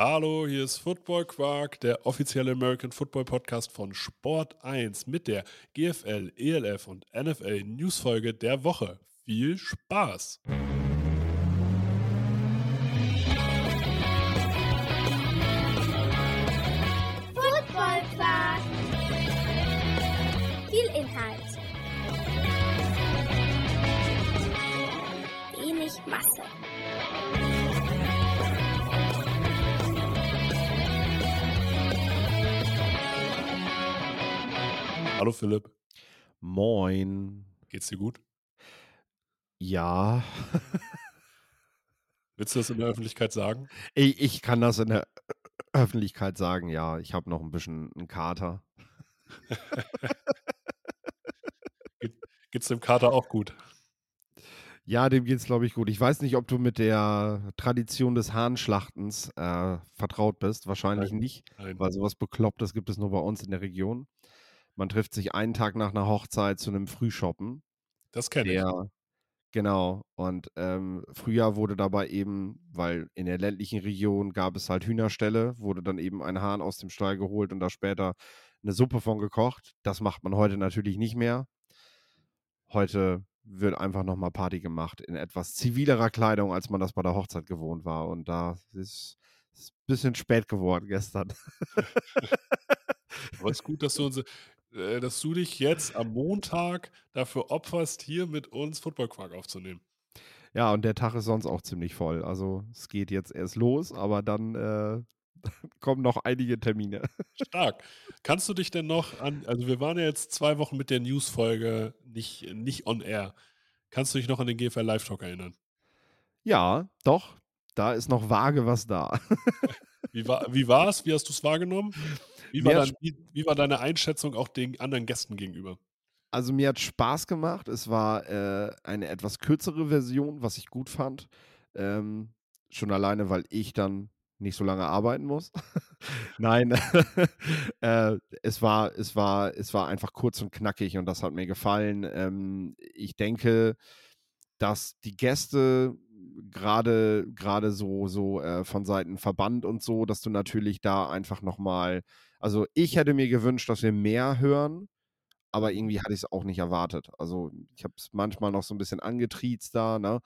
Hallo, hier ist Football Quark, der offizielle American Football Podcast von Sport 1 mit der GFL, ELF und NFL Newsfolge der Woche. Viel Spaß! Football Quark. Viel Inhalt. Wenig Masse. Hallo Philipp, Moin. geht's dir gut? Ja, Willst du das in der Öffentlichkeit sagen? ich, ich kann das in der Öffentlichkeit sagen, ja, ich habe noch ein bisschen einen Kater. Geht, geht's dem Kater auch gut? Ja, dem geht's, glaube ich, gut. Ich weiß nicht, ob du mit der Tradition des Hahnschlachtens äh, vertraut bist. Wahrscheinlich Nein. nicht, Nein. weil sowas Beklopptes gibt es nur bei uns in der Region. Man trifft sich einen Tag nach einer Hochzeit zu einem Frühshoppen. Das kenne ich. Genau. Und ähm, früher wurde dabei eben, weil in der ländlichen Region gab es halt Hühnerställe, wurde dann eben ein Hahn aus dem Stall geholt und da später eine Suppe von gekocht. Das macht man heute natürlich nicht mehr. Heute wird einfach nochmal Party gemacht in etwas zivilerer Kleidung, als man das bei der Hochzeit gewohnt war. Und da ist es ein bisschen spät geworden gestern. Aber es ist gut, dass du, uns, äh, dass du dich jetzt am Montag dafür opferst, hier mit uns Football Quark aufzunehmen. Ja, und der Tag ist sonst auch ziemlich voll. Also es geht jetzt erst los, aber dann äh, kommen noch einige Termine. Stark. Kannst du dich denn noch an, also wir waren ja jetzt zwei Wochen mit der News-Folge nicht, nicht on air. Kannst du dich noch an den GFL Live Talk erinnern? Ja, doch, da ist noch vage was da. Wie war wie war's? Wie hast du es wahrgenommen? Wie war, dein, wie, wie war deine Einschätzung auch den anderen Gästen gegenüber? Also mir hat Spaß gemacht. Es war äh, eine etwas kürzere Version, was ich gut fand. Ähm, schon alleine, weil ich dann nicht so lange arbeiten muss. Nein, äh, es war, es war, es war einfach kurz und knackig und das hat mir gefallen. Ähm, ich denke, dass die Gäste gerade gerade so so äh, von Seiten Verband und so, dass du natürlich da einfach noch mal, also ich hätte mir gewünscht, dass wir mehr hören aber irgendwie hatte ich es auch nicht erwartet. Also ich habe es manchmal noch so ein bisschen angetriezt da, ne?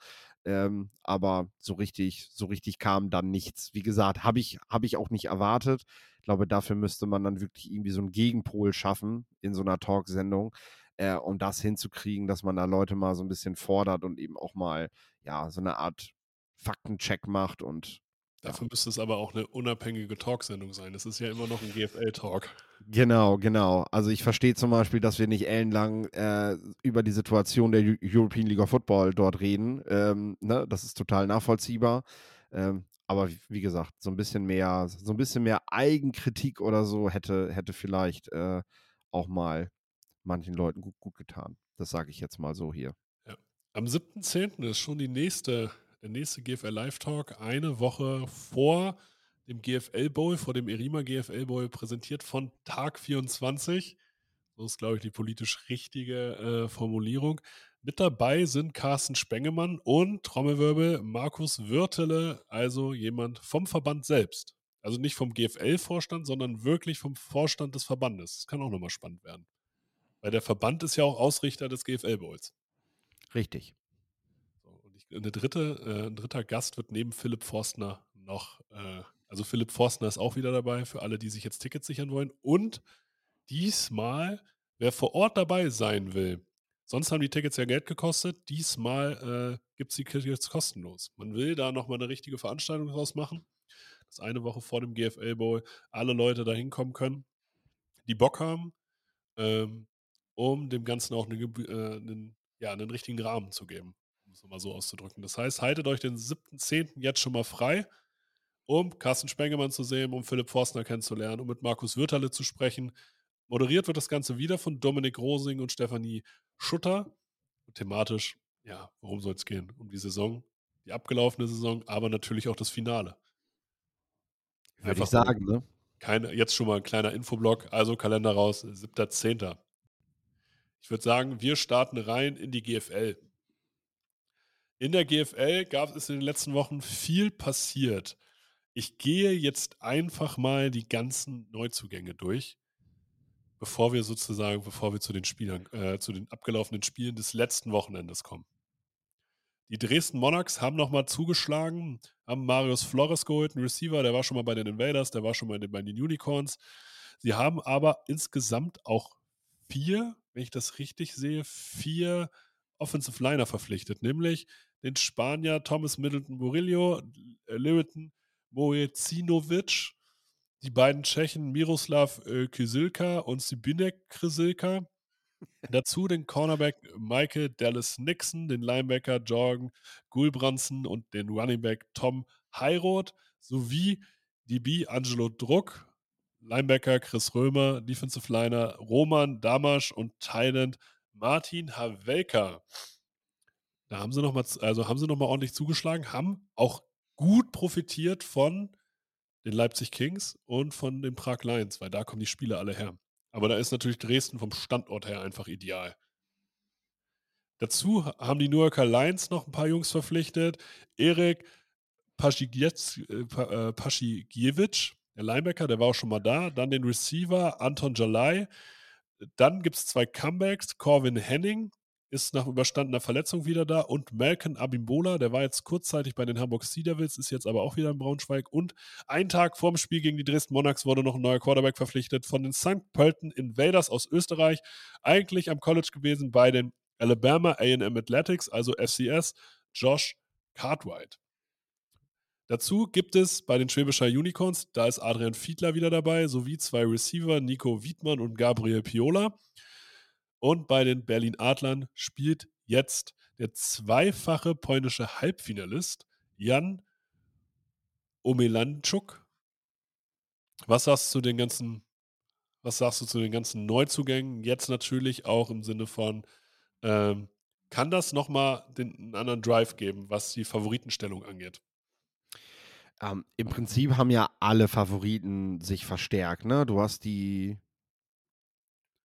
Ähm, aber so richtig, so richtig kam dann nichts. Wie gesagt, habe ich, habe ich auch nicht erwartet. Ich glaube, dafür müsste man dann wirklich irgendwie so einen Gegenpol schaffen in so einer Talksendung, äh, um das hinzukriegen, dass man da Leute mal so ein bisschen fordert und eben auch mal, ja, so eine Art Faktencheck macht und Dafür müsste es aber auch eine unabhängige Talksendung sein. Das ist ja immer noch ein GFL-Talk. Genau, genau. Also ich verstehe zum Beispiel, dass wir nicht ellenlang äh, über die Situation der Eu- European League of Football dort reden. Ähm, ne? Das ist total nachvollziehbar. Ähm, aber wie- wie gesagt, so ein bisschen mehr, so ein bisschen mehr Eigenkritik oder so hätte, hätte vielleicht äh, auch mal manchen Leuten gut, gut getan. Das sage ich jetzt mal so hier. Am 7.10. ist schon die nächste, der nächste GFL Live Talk, eine Woche vor dem GFL Bowl, vor dem Erima GFL Bowl, präsentiert von Tag 24. So ist, glaube ich, die politisch richtige äh, Formulierung. Mit dabei sind Carsten Spengemann und Trommelwirbel Markus Würtele, also jemand vom Verband selbst. Also nicht vom GFL-Vorstand, sondern wirklich vom Vorstand des Verbandes. Das kann auch nochmal spannend werden. Weil der Verband ist ja auch Ausrichter des GFL Bowls. Richtig. So, und ich, eine dritte, äh, ein dritter Gast wird neben Philipp Forstner noch, äh, also Philipp Forstner ist auch wieder dabei, für alle, die sich jetzt Tickets sichern wollen. Und diesmal, wer vor Ort dabei sein will, sonst haben die Tickets ja Geld gekostet, diesmal äh, gibt es die Tickets kostenlos. Man will da nochmal eine richtige Veranstaltung draus machen, dass eine Woche vor dem GFL Bowl alle Leute da hinkommen können, die Bock haben, ähm, um dem Ganzen auch eine, äh, einen, ja, einen richtigen Rahmen zu geben, um es mal so auszudrücken. Das heißt, haltet euch den 7.10. jetzt schon mal frei, um Carsten Spengemann zu sehen, um Philipp Forstner kennenzulernen, um mit Markus Würterle zu sprechen. Moderiert wird das Ganze wieder von Dominik Rosing und Stefanie Schutter. Und thematisch, ja, worum soll es gehen? Um die Saison, die abgelaufene Saison, aber natürlich auch das Finale. Würde Einfach ich sagen, ne? keine, jetzt schon mal ein kleiner Infoblock, also Kalender raus, 7.10. Ich würde sagen, wir starten rein in die GFL. In der GFL gab es in den letzten Wochen viel passiert. Ich gehe jetzt einfach mal die ganzen Neuzugänge durch, bevor wir sozusagen, bevor wir zu den Spielern, äh, zu den abgelaufenen Spielen des letzten Wochenendes kommen. Die Dresden Monarchs haben nochmal zugeschlagen, haben Marius Flores geholt, einen Receiver, der war schon mal bei den Invaders, der war schon mal bei den Unicorns. Sie haben aber insgesamt auch vier, wenn ich das richtig sehe, vier Offensive Liner verpflichtet, nämlich den Spanier Thomas Middleton Murillo, äh, Mojecinovic, die beiden Tschechen Miroslav äh, Kysilka und Sibinek Krysilka. Dazu den Cornerback Michael Dallas Nixon, den Linebacker Jorgen Gulbranson und den Runningback Tom Heiroth sowie DB Angelo Druck, Linebacker Chris Römer, Defensive Liner Roman Damasch und Thailand Martin Havelka. Da haben sie nochmal, also haben ordentlich zugeschlagen, haben auch gut profitiert von den Leipzig Kings und von den Prag Lions, weil da kommen die Spiele alle her. Aber da ist natürlich Dresden vom Standort her einfach ideal. Dazu haben die New Yorker Lions noch ein paar Jungs verpflichtet. Erik Paschigiewicz, der Linebacker, der war auch schon mal da. Dann den Receiver Anton Jalai. Dann gibt es zwei Comebacks. Corvin Henning ist nach überstandener Verletzung wieder da. Und Malcolm Abimbola, der war jetzt kurzzeitig bei den Hamburg Sea Devils, ist jetzt aber auch wieder in Braunschweig. Und einen Tag vor dem Spiel gegen die Dresden Monarchs wurde noch ein neuer Quarterback verpflichtet von den St. Pölten Invaders aus Österreich. Eigentlich am College gewesen bei den Alabama AM Athletics, also FCS, Josh Cartwright. Dazu gibt es bei den Schwäbischer Unicorns, da ist Adrian Fiedler wieder dabei, sowie zwei Receiver, Nico Wiedmann und Gabriel Piola. Und bei den Berlin Adlern spielt jetzt der zweifache polnische Halbfinalist Jan Omelanczuk. Was sagst du zu den ganzen, was sagst du zu den ganzen Neuzugängen? Jetzt natürlich auch im Sinne von, ähm, kann das nochmal einen anderen Drive geben, was die Favoritenstellung angeht? Ähm, Im Prinzip haben ja alle Favoriten sich verstärkt. Ne? Du hast die,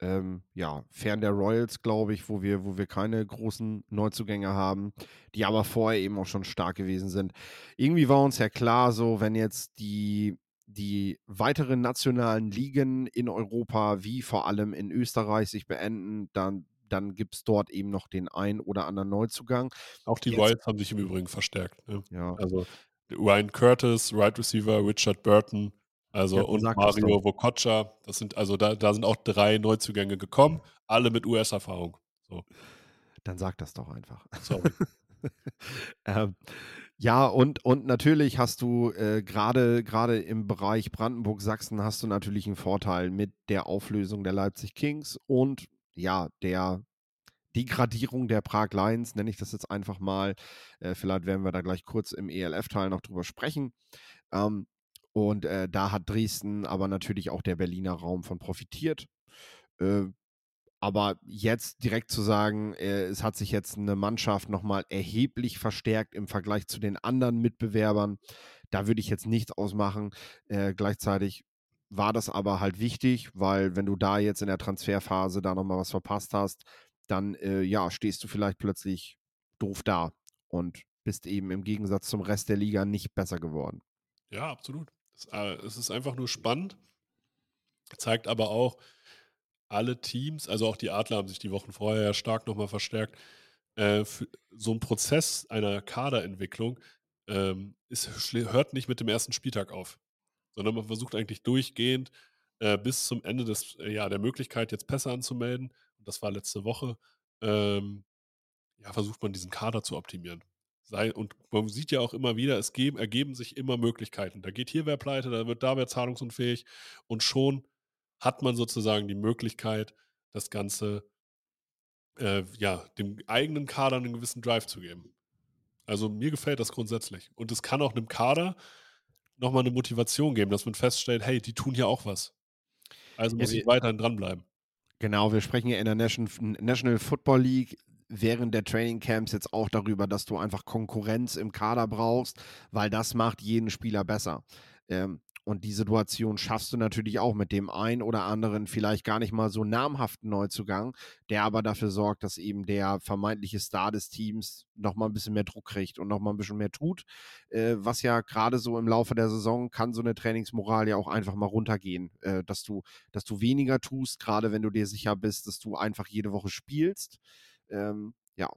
ähm, ja, fern der Royals, glaube ich, wo wir, wo wir keine großen Neuzugänge haben, die aber vorher eben auch schon stark gewesen sind. Irgendwie war uns ja klar, so wenn jetzt die, die weiteren nationalen Ligen in Europa, wie vor allem in Österreich, sich beenden, dann, dann gibt es dort eben noch den ein oder anderen Neuzugang. Auch die Jetzt- Royals haben sich im Übrigen verstärkt. Ne? Ja, Also Ryan Curtis, Right Receiver, Richard Burton, also Ja, und Mario. Vokocha. Das sind, also da, da sind auch drei Neuzugänge gekommen, alle mit US-Erfahrung. So, dann sag das doch einfach. sorry. Ähm, ja, und, und natürlich hast du äh, gerade gerade im Bereich Brandenburg-Sachsen hast du natürlich einen Vorteil mit der Auflösung der Leipzig Kings und ja, der Degradierung der Prag Lions, nenne ich das jetzt einfach mal. Äh, vielleicht werden wir da gleich kurz im ELF-Teil noch drüber sprechen. Ähm, und äh, da hat Dresden aber natürlich auch der Berliner Raum von profitiert. Äh, aber jetzt direkt zu sagen, äh, es hat sich jetzt eine Mannschaft nochmal erheblich verstärkt im Vergleich zu den anderen Mitbewerbern, da würde ich jetzt nichts ausmachen. Äh, gleichzeitig war das aber halt wichtig, weil wenn du da jetzt in der Transferphase da nochmal was verpasst hast, dann äh, ja, stehst du vielleicht plötzlich doof da und bist eben im Gegensatz zum Rest der Liga nicht besser geworden. Ja, absolut. Es, äh, ist einfach nur spannend. Zeigt aber auch, alle Teams, also auch die Adler haben sich die Wochen vorher ja stark nochmal verstärkt. Äh, so ein Prozess einer Kaderentwicklung ähm, ist, hört nicht mit dem ersten Spieltag auf, sondern man versucht eigentlich durchgehend äh, bis zum Ende des, äh, ja, der Möglichkeit, jetzt Pässe anzumelden. Das war letzte Woche. Ähm, ja, versucht man diesen Kader zu optimieren. Sei, und man sieht ja auch immer wieder, es geben, ergeben sich immer Möglichkeiten. Da geht hier wer pleite, da wird da wer zahlungsunfähig und schon hat man sozusagen die Möglichkeit, das Ganze äh, ja, dem eigenen Kader einen gewissen Drive zu geben. Also mir gefällt das grundsätzlich. Und es kann auch einem Kader nochmal eine Motivation geben, dass man feststellt, hey, die tun hier auch was. Also muss ich weiterhin dranbleiben. Genau, wir sprechen ja in der Nation, National Football League während der Training Camps jetzt auch darüber, dass du einfach Konkurrenz im Kader brauchst, weil das macht jeden Spieler besser. Ähm, und die Situation schaffst du natürlich auch mit dem einen oder anderen vielleicht gar nicht mal so namhaften Neuzugang, der aber dafür sorgt, dass eben der vermeintliche Star des Teams nochmal ein bisschen mehr Druck kriegt und nochmal ein bisschen mehr tut. Äh, was ja gerade so im Laufe der Saison kann so eine Trainingsmoral ja auch einfach mal runtergehen, äh, dass du, dass du weniger tust, gerade wenn du dir sicher bist, dass du einfach jede Woche spielst. Ähm, ja,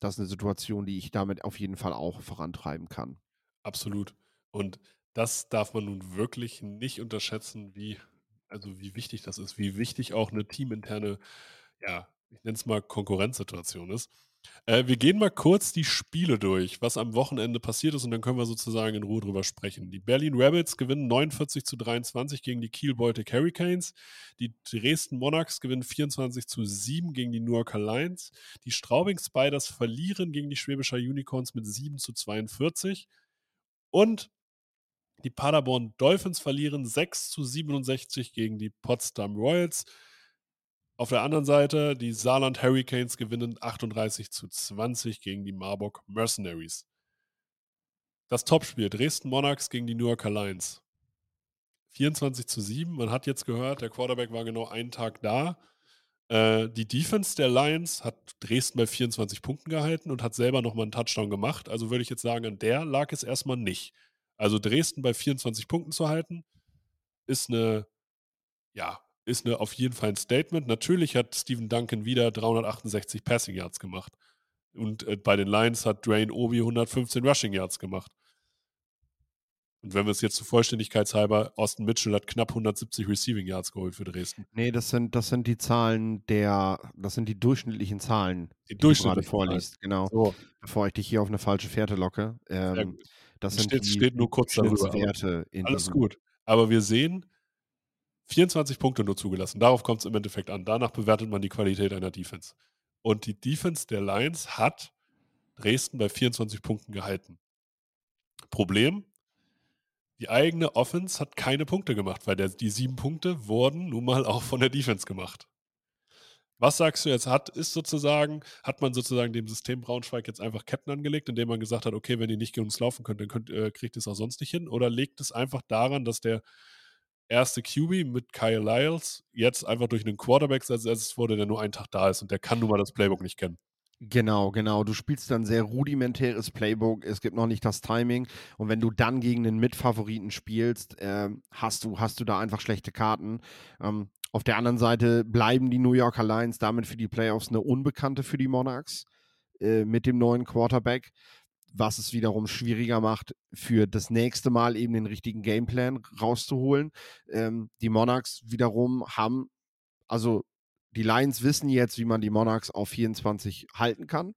das ist eine Situation, die ich damit auf jeden Fall auch vorantreiben kann. Absolut. Und das darf man nun wirklich nicht unterschätzen, wie, also wie wichtig das ist, wie wichtig auch eine teaminterne, ja, ich nenne es mal Konkurrenzsituation ist. Äh, wir gehen mal kurz die Spiele durch, was am Wochenende passiert ist, und dann können wir sozusagen in Ruhe drüber sprechen. Die Berlin Rabbits gewinnen 49 zu 23 gegen die Kiel Baltic Hurricanes. Die Dresden Monarchs gewinnen 24 zu 7 gegen die New Yorker Lions. Die Straubing Spiders verlieren gegen die Schwäbischer Unicorns mit 7 zu 42. Und die Paderborn Dolphins verlieren 6 zu 67 gegen die Potsdam Royals. Auf der anderen Seite, die Saarland Hurricanes gewinnen 38 zu 20 gegen die Marburg Mercenaries. Das Topspiel Dresden Monarchs gegen die New Yorker Lions. 24 zu 7. Man hat jetzt gehört, der Quarterback war genau einen Tag da. Äh, die Defense der Lions hat Dresden bei 24 Punkten gehalten und hat selber nochmal einen Touchdown gemacht. Also würde ich jetzt sagen, an der lag es erstmal nicht. Also Dresden bei 24 Punkten zu halten, ist eine, ja, ist eine auf jeden Fall ein Statement. Natürlich hat Steven Duncan wieder 368 Passing Yards gemacht. Und äh, bei den Lions hat Dwayne Obi 115 Rushing Yards gemacht. Und wenn wir es jetzt zur Vollständigkeitshalber, Austin Mitchell hat knapp 170 Receiving Yards geholt für Dresden. Nee, das sind, das sind die Zahlen der, das sind die durchschnittlichen Zahlen, Die die du gerade vorliest, genau. So, Bevor ich dich hier auf eine falsche Fährte locke. sehr Ähm, gut. Das sind steht, steht nur kurz darüber. in Alles gut. Aber wir sehen, 24 Punkte nur zugelassen. Darauf kommt es im Endeffekt an. Danach bewertet man die Qualität einer Defense. Und die Defense der Lions hat Dresden bei 24 Punkten gehalten. Problem, die eigene Offense hat keine Punkte gemacht, weil der, die sieben Punkte wurden nun mal auch von der Defense gemacht. Was sagst du jetzt? Hat, ist sozusagen, hat man sozusagen dem System Braunschweig jetzt einfach Ketten angelegt, indem man gesagt hat, okay, wenn ihr nicht gegen uns laufen könnt, dann könnt, äh, kriegt ihr es auch sonst nicht hin? Oder liegt es einfach daran, dass der erste QB mit Kyle Lyles jetzt einfach durch einen Quarterback ersetzt wurde, der nur einen Tag da ist und der kann nun mal das Playbook nicht kennen? Genau, genau. Du spielst dann sehr rudimentäres Playbook. Es gibt noch nicht das Timing. Und wenn du dann gegen den Mitfavoriten spielst, ähm, hast, du, hast du da einfach schlechte Karten. Ähm, auf der anderen Seite bleiben die New Yorker Lions damit für die Playoffs eine Unbekannte für die Monarchs äh, mit dem neuen Quarterback, was es wiederum schwieriger macht, für das nächste Mal eben den richtigen Gameplan rauszuholen. Ähm, die Monarchs wiederum haben, also die Lions wissen jetzt, wie man die Monarchs auf 24 halten kann.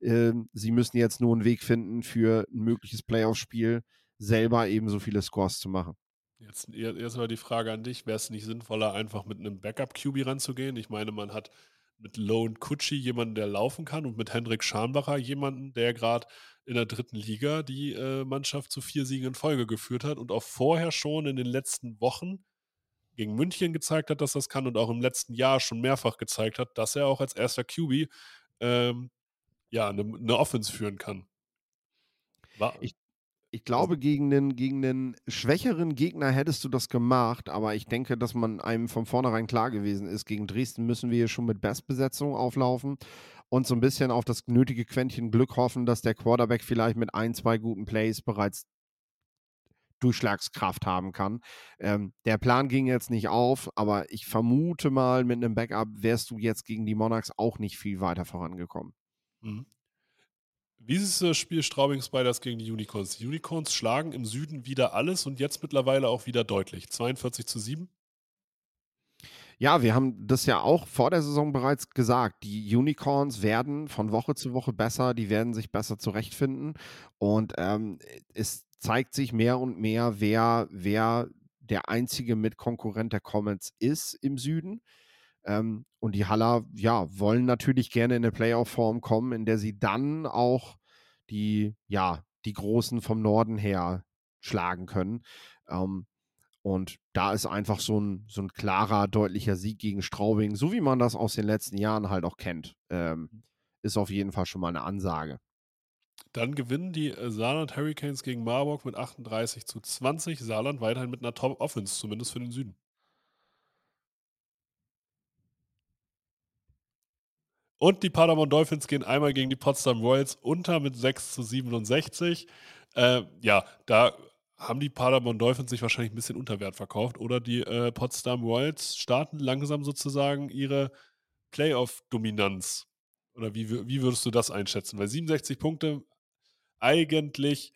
Ähm, sie müssen jetzt nur einen Weg finden, für ein mögliches Playoff-Spiel selber eben so viele Scores zu machen. Jetzt erstmal die Frage an dich: Wäre es nicht sinnvoller, einfach mit einem Backup-QB ranzugehen? Ich meine, man hat mit Lone Kutschi jemanden, der laufen kann und mit Hendrik Scharnbacher jemanden, der gerade in der dritten Liga die äh, Mannschaft zu vier Siegen in Folge geführt hat und auch vorher schon in den letzten Wochen gegen München gezeigt hat, dass das kann und auch im letzten Jahr schon mehrfach gezeigt hat, dass er auch als erster QB ähm, ja, eine, eine Offense führen kann. War, Ich, ich glaube, gegen einen, gegen einen schwächeren Gegner hättest du das gemacht, aber ich denke, dass man einem von vornherein klar gewesen ist, gegen Dresden müssen wir hier schon mit Bestbesetzung auflaufen und so ein bisschen auf das nötige Quäntchen Glück hoffen, dass der Quarterback vielleicht mit ein, zwei guten Plays bereits Durchschlagskraft haben kann. Ähm, der Plan ging jetzt nicht auf, aber ich vermute mal, mit einem Backup wärst du jetzt gegen die Monarchs auch nicht viel weiter vorangekommen. Mhm. Wie ist das Spiel Straubing Spiders gegen die Unicorns? Die Unicorns schlagen im Süden wieder alles und jetzt mittlerweile auch wieder deutlich. 42 zu 7. Ja, wir haben das ja auch vor der Saison bereits gesagt. Die Unicorns werden von Woche zu Woche besser, die werden sich besser zurechtfinden. Und ähm, es zeigt sich mehr und mehr, wer, wer der einzige Mitkonkurrent der Comets ist im Süden. Ähm, und die Haller, ja, wollen natürlich gerne in eine Playoff-Form kommen, in der sie dann auch die, ja, die Großen vom Norden her schlagen können. Ähm, und da ist einfach so ein, so ein klarer, deutlicher Sieg gegen Straubing, so wie man das aus den letzten Jahren halt auch kennt, ähm, ist auf jeden Fall schon mal eine Ansage. Dann gewinnen die äh, Saarland Hurricanes gegen Marburg mit 38 zu 20. Saarland weiterhin mit einer Top-Offense, zumindest für den Süden. Und die Paderborn Dolphins gehen einmal gegen die Potsdam Royals unter mit 6 zu 67. Äh, ja, da haben die Paderborn Dolphins sich wahrscheinlich ein bisschen unter Wert verkauft oder die äh, Potsdam Royals starten langsam sozusagen ihre Playoff-Dominanz. Oder wie, wie würdest du das einschätzen? Weil 67 Punkte, eigentlich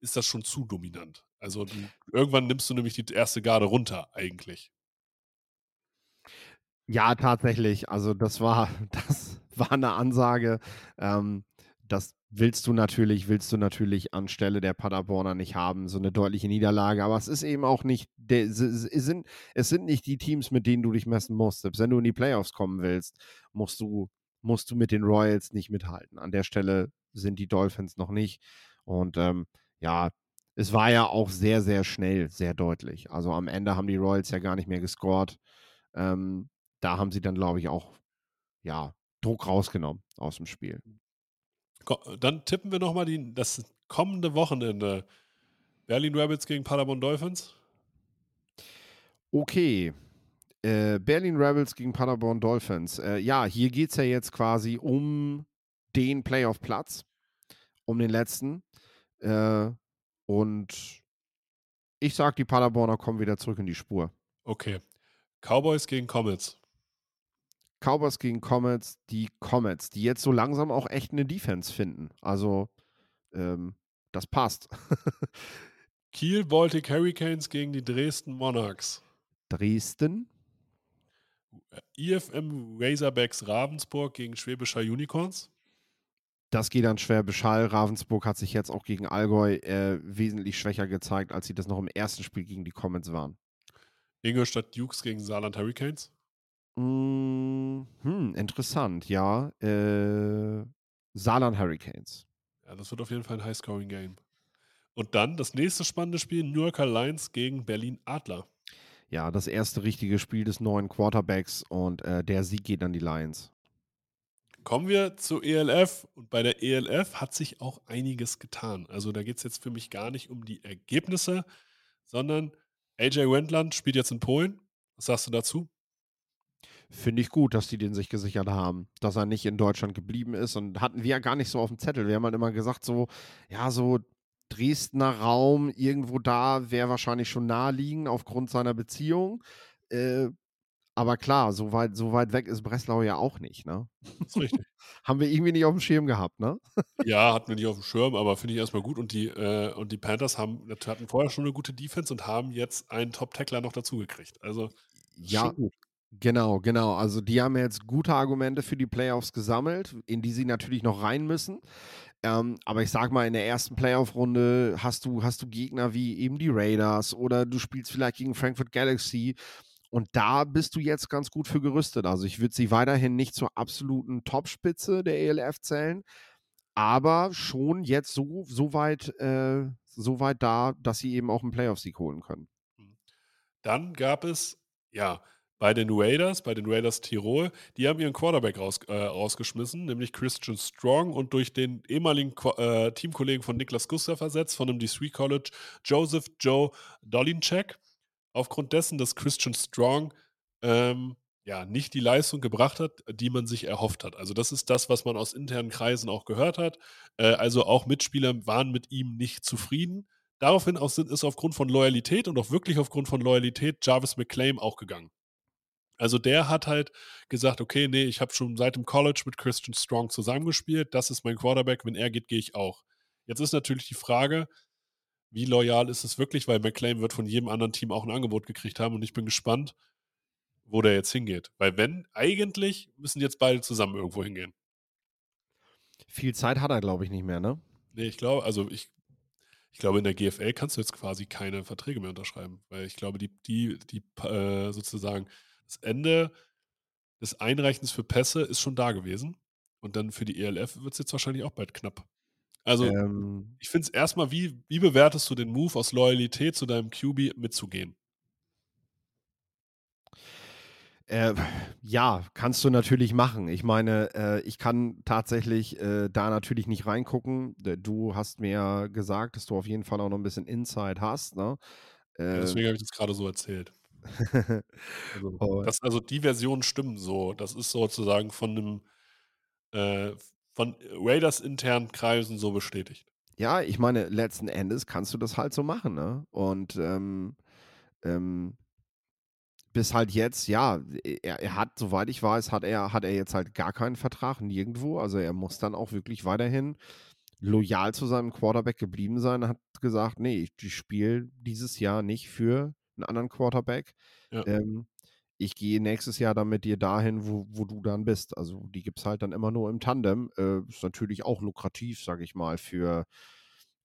ist das schon zu dominant. Also du, irgendwann nimmst du nämlich die erste Garde runter, eigentlich. Ja, tatsächlich. Also das war, das war eine Ansage. Ähm, das willst du natürlich, willst du natürlich anstelle der Paderborner nicht haben, so eine deutliche Niederlage. Aber es ist eben auch nicht, es, sind, es sind nicht die Teams, mit denen du dich messen musst. Selbst wenn du in die Playoffs kommen willst, musst du, musst du mit den Royals nicht mithalten. An der Stelle sind die Dolphins noch nicht. Und ähm, ja, es war ja auch sehr, sehr schnell, sehr deutlich. Also am Ende haben die Royals ja gar nicht mehr gescored. Ähm, da haben sie dann, glaube ich, auch ja, Druck rausgenommen aus dem Spiel. Dann tippen wir nochmal das kommende Wochenende. Berlin Rabbits gegen Paderborn Dolphins. Okay. Äh, Berlin Rebels gegen Paderborn Dolphins. Äh, ja, hier geht es ja jetzt quasi um den Playoff-Platz, um den letzten. Äh, und ich sage, die Paderborner kommen wieder zurück in die Spur. Okay. Cowboys gegen Comets. Cowboys gegen Comets, die Comets, die jetzt so langsam auch echt eine Defense finden. Also, ähm, das passt. Kiel Baltic Hurricanes gegen die Dresden Monarchs. Dresden. IFM Razorbacks Ravensburg gegen Schwäbischer Unicorns. Das geht an Schwäbisch Hall. Ravensburg hat sich jetzt auch gegen Allgäu äh, wesentlich schwächer gezeigt, als sie das noch im ersten Spiel gegen die Comets waren. Ingolstadt Dukes gegen Saarland Hurricanes. Mm, hm, interessant, ja. Äh, Saarland Hurricanes. Ja, das wird auf jeden Fall ein High-Scoring-Game. Und dann das nächste spannende Spiel: New Yorker Lions gegen Berlin Adler. Ja, das erste richtige Spiel des neuen Quarterbacks und äh, der Sieg geht an die Lions. Kommen wir zur ELF und bei der ELF hat sich auch einiges getan. Also da geht es jetzt für mich gar nicht um die Ergebnisse, sondern AJ Wendland spielt jetzt in Polen. Was sagst du dazu? Finde ich gut, dass die den sich gesichert haben, dass er nicht in Deutschland geblieben ist. Und hatten wir ja gar nicht so auf dem Zettel. Wir haben halt immer gesagt, so, ja, so Dresdner Raum, irgendwo da wäre wahrscheinlich schon naheliegend aufgrund seiner Beziehung. Äh, aber klar, so weit, so weit weg ist Breslau ja auch nicht, ne? Das ist richtig. haben wir irgendwie nicht auf dem Schirm gehabt, ne? ja, hatten wir nicht auf dem Schirm, aber finde ich erstmal gut. Und die, äh, und die Panthers haben, hatten vorher schon eine gute Defense und haben jetzt einen Top-Tackler noch dazugekriegt. Also, ja, Genau, genau. Also die haben jetzt gute Argumente für die Playoffs gesammelt, in die sie natürlich noch rein müssen. Ähm, aber ich sag mal, in der ersten Playoff-Runde hast du, hast du Gegner wie eben die Raiders oder du spielst vielleicht gegen Frankfurt Galaxy. Und da bist du jetzt ganz gut für gerüstet. Also ich würde sie weiterhin nicht zur absoluten Topspitze der ELF zählen, aber schon jetzt so, so, weit, äh, so weit da, dass sie eben auch einen Playoff-Sieg holen können. Dann gab es, ja, bei den Raiders, bei den Raiders Tirol, die haben ihren Quarterback raus, äh, rausgeschmissen, nämlich Christian Strong und durch den ehemaligen äh, Teamkollegen von Niklas Gustav ersetzt, von dem D3 College, Joseph Joe Dolinczek. Aufgrund dessen, dass Christian Strong ähm, ja, nicht die Leistung gebracht hat, die man sich erhofft hat. Also das ist das, was man aus internen Kreisen auch gehört hat. Äh, also auch Mitspieler waren mit ihm nicht zufrieden. Daraufhin ist aufgrund von Loyalität und auch wirklich aufgrund von Loyalität Jarvis McClaim auch gegangen. Also der hat halt gesagt, okay, nee, ich habe schon seit dem College mit Christian Strong zusammengespielt, das ist mein Quarterback, wenn er geht, gehe ich auch. Jetzt ist natürlich die Frage, wie loyal ist es wirklich, weil McClain wird von jedem anderen Team auch ein Angebot gekriegt haben und ich bin gespannt, wo der jetzt hingeht. Weil wenn, eigentlich müssen jetzt beide zusammen irgendwo hingehen. Viel Zeit hat er, glaube ich, nicht mehr, ne? Nee, ich glaube, also ich, ich glaube, in der GFL kannst du jetzt quasi keine Verträge mehr unterschreiben, weil ich glaube, die, die, die äh, sozusagen das Ende des Einreichens für Pässe ist schon da gewesen. Und dann für die ELF wird es jetzt wahrscheinlich auch bald knapp. Also, ähm, ich finde es erstmal, wie, wie bewertest du den Move aus Loyalität zu deinem QB mitzugehen? Äh, ja, kannst du natürlich machen. Ich meine, äh, ich kann tatsächlich äh, da natürlich nicht reingucken. Du hast mir gesagt, dass du auf jeden Fall auch noch ein bisschen Insight hast. Ne? Ja, Äh, deswegen habe ich das gerade so erzählt. Also, Oh. das, also die Versionen stimmen so. Das ist sozusagen von einem äh, von Raiders internen Kreisen so bestätigt. ja, ich meine, letzten Endes kannst du das halt so machen. Ne? Und ähm, ähm, bis halt jetzt, ja, er, er hat, soweit ich weiß, hat er, hat er jetzt halt gar keinen Vertrag nirgendwo. Also er muss dann auch wirklich weiterhin loyal zu seinem Quarterback geblieben sein. Er hat gesagt, nee, ich, ich spiele dieses Jahr nicht für einen anderen Quarterback. Ja. Ähm, ich gehe nächstes Jahr dann mit dir dahin, wo, wo du dann bist. Also die gibt es halt dann immer nur im Tandem. Äh, ist natürlich auch lukrativ, sage ich mal, für,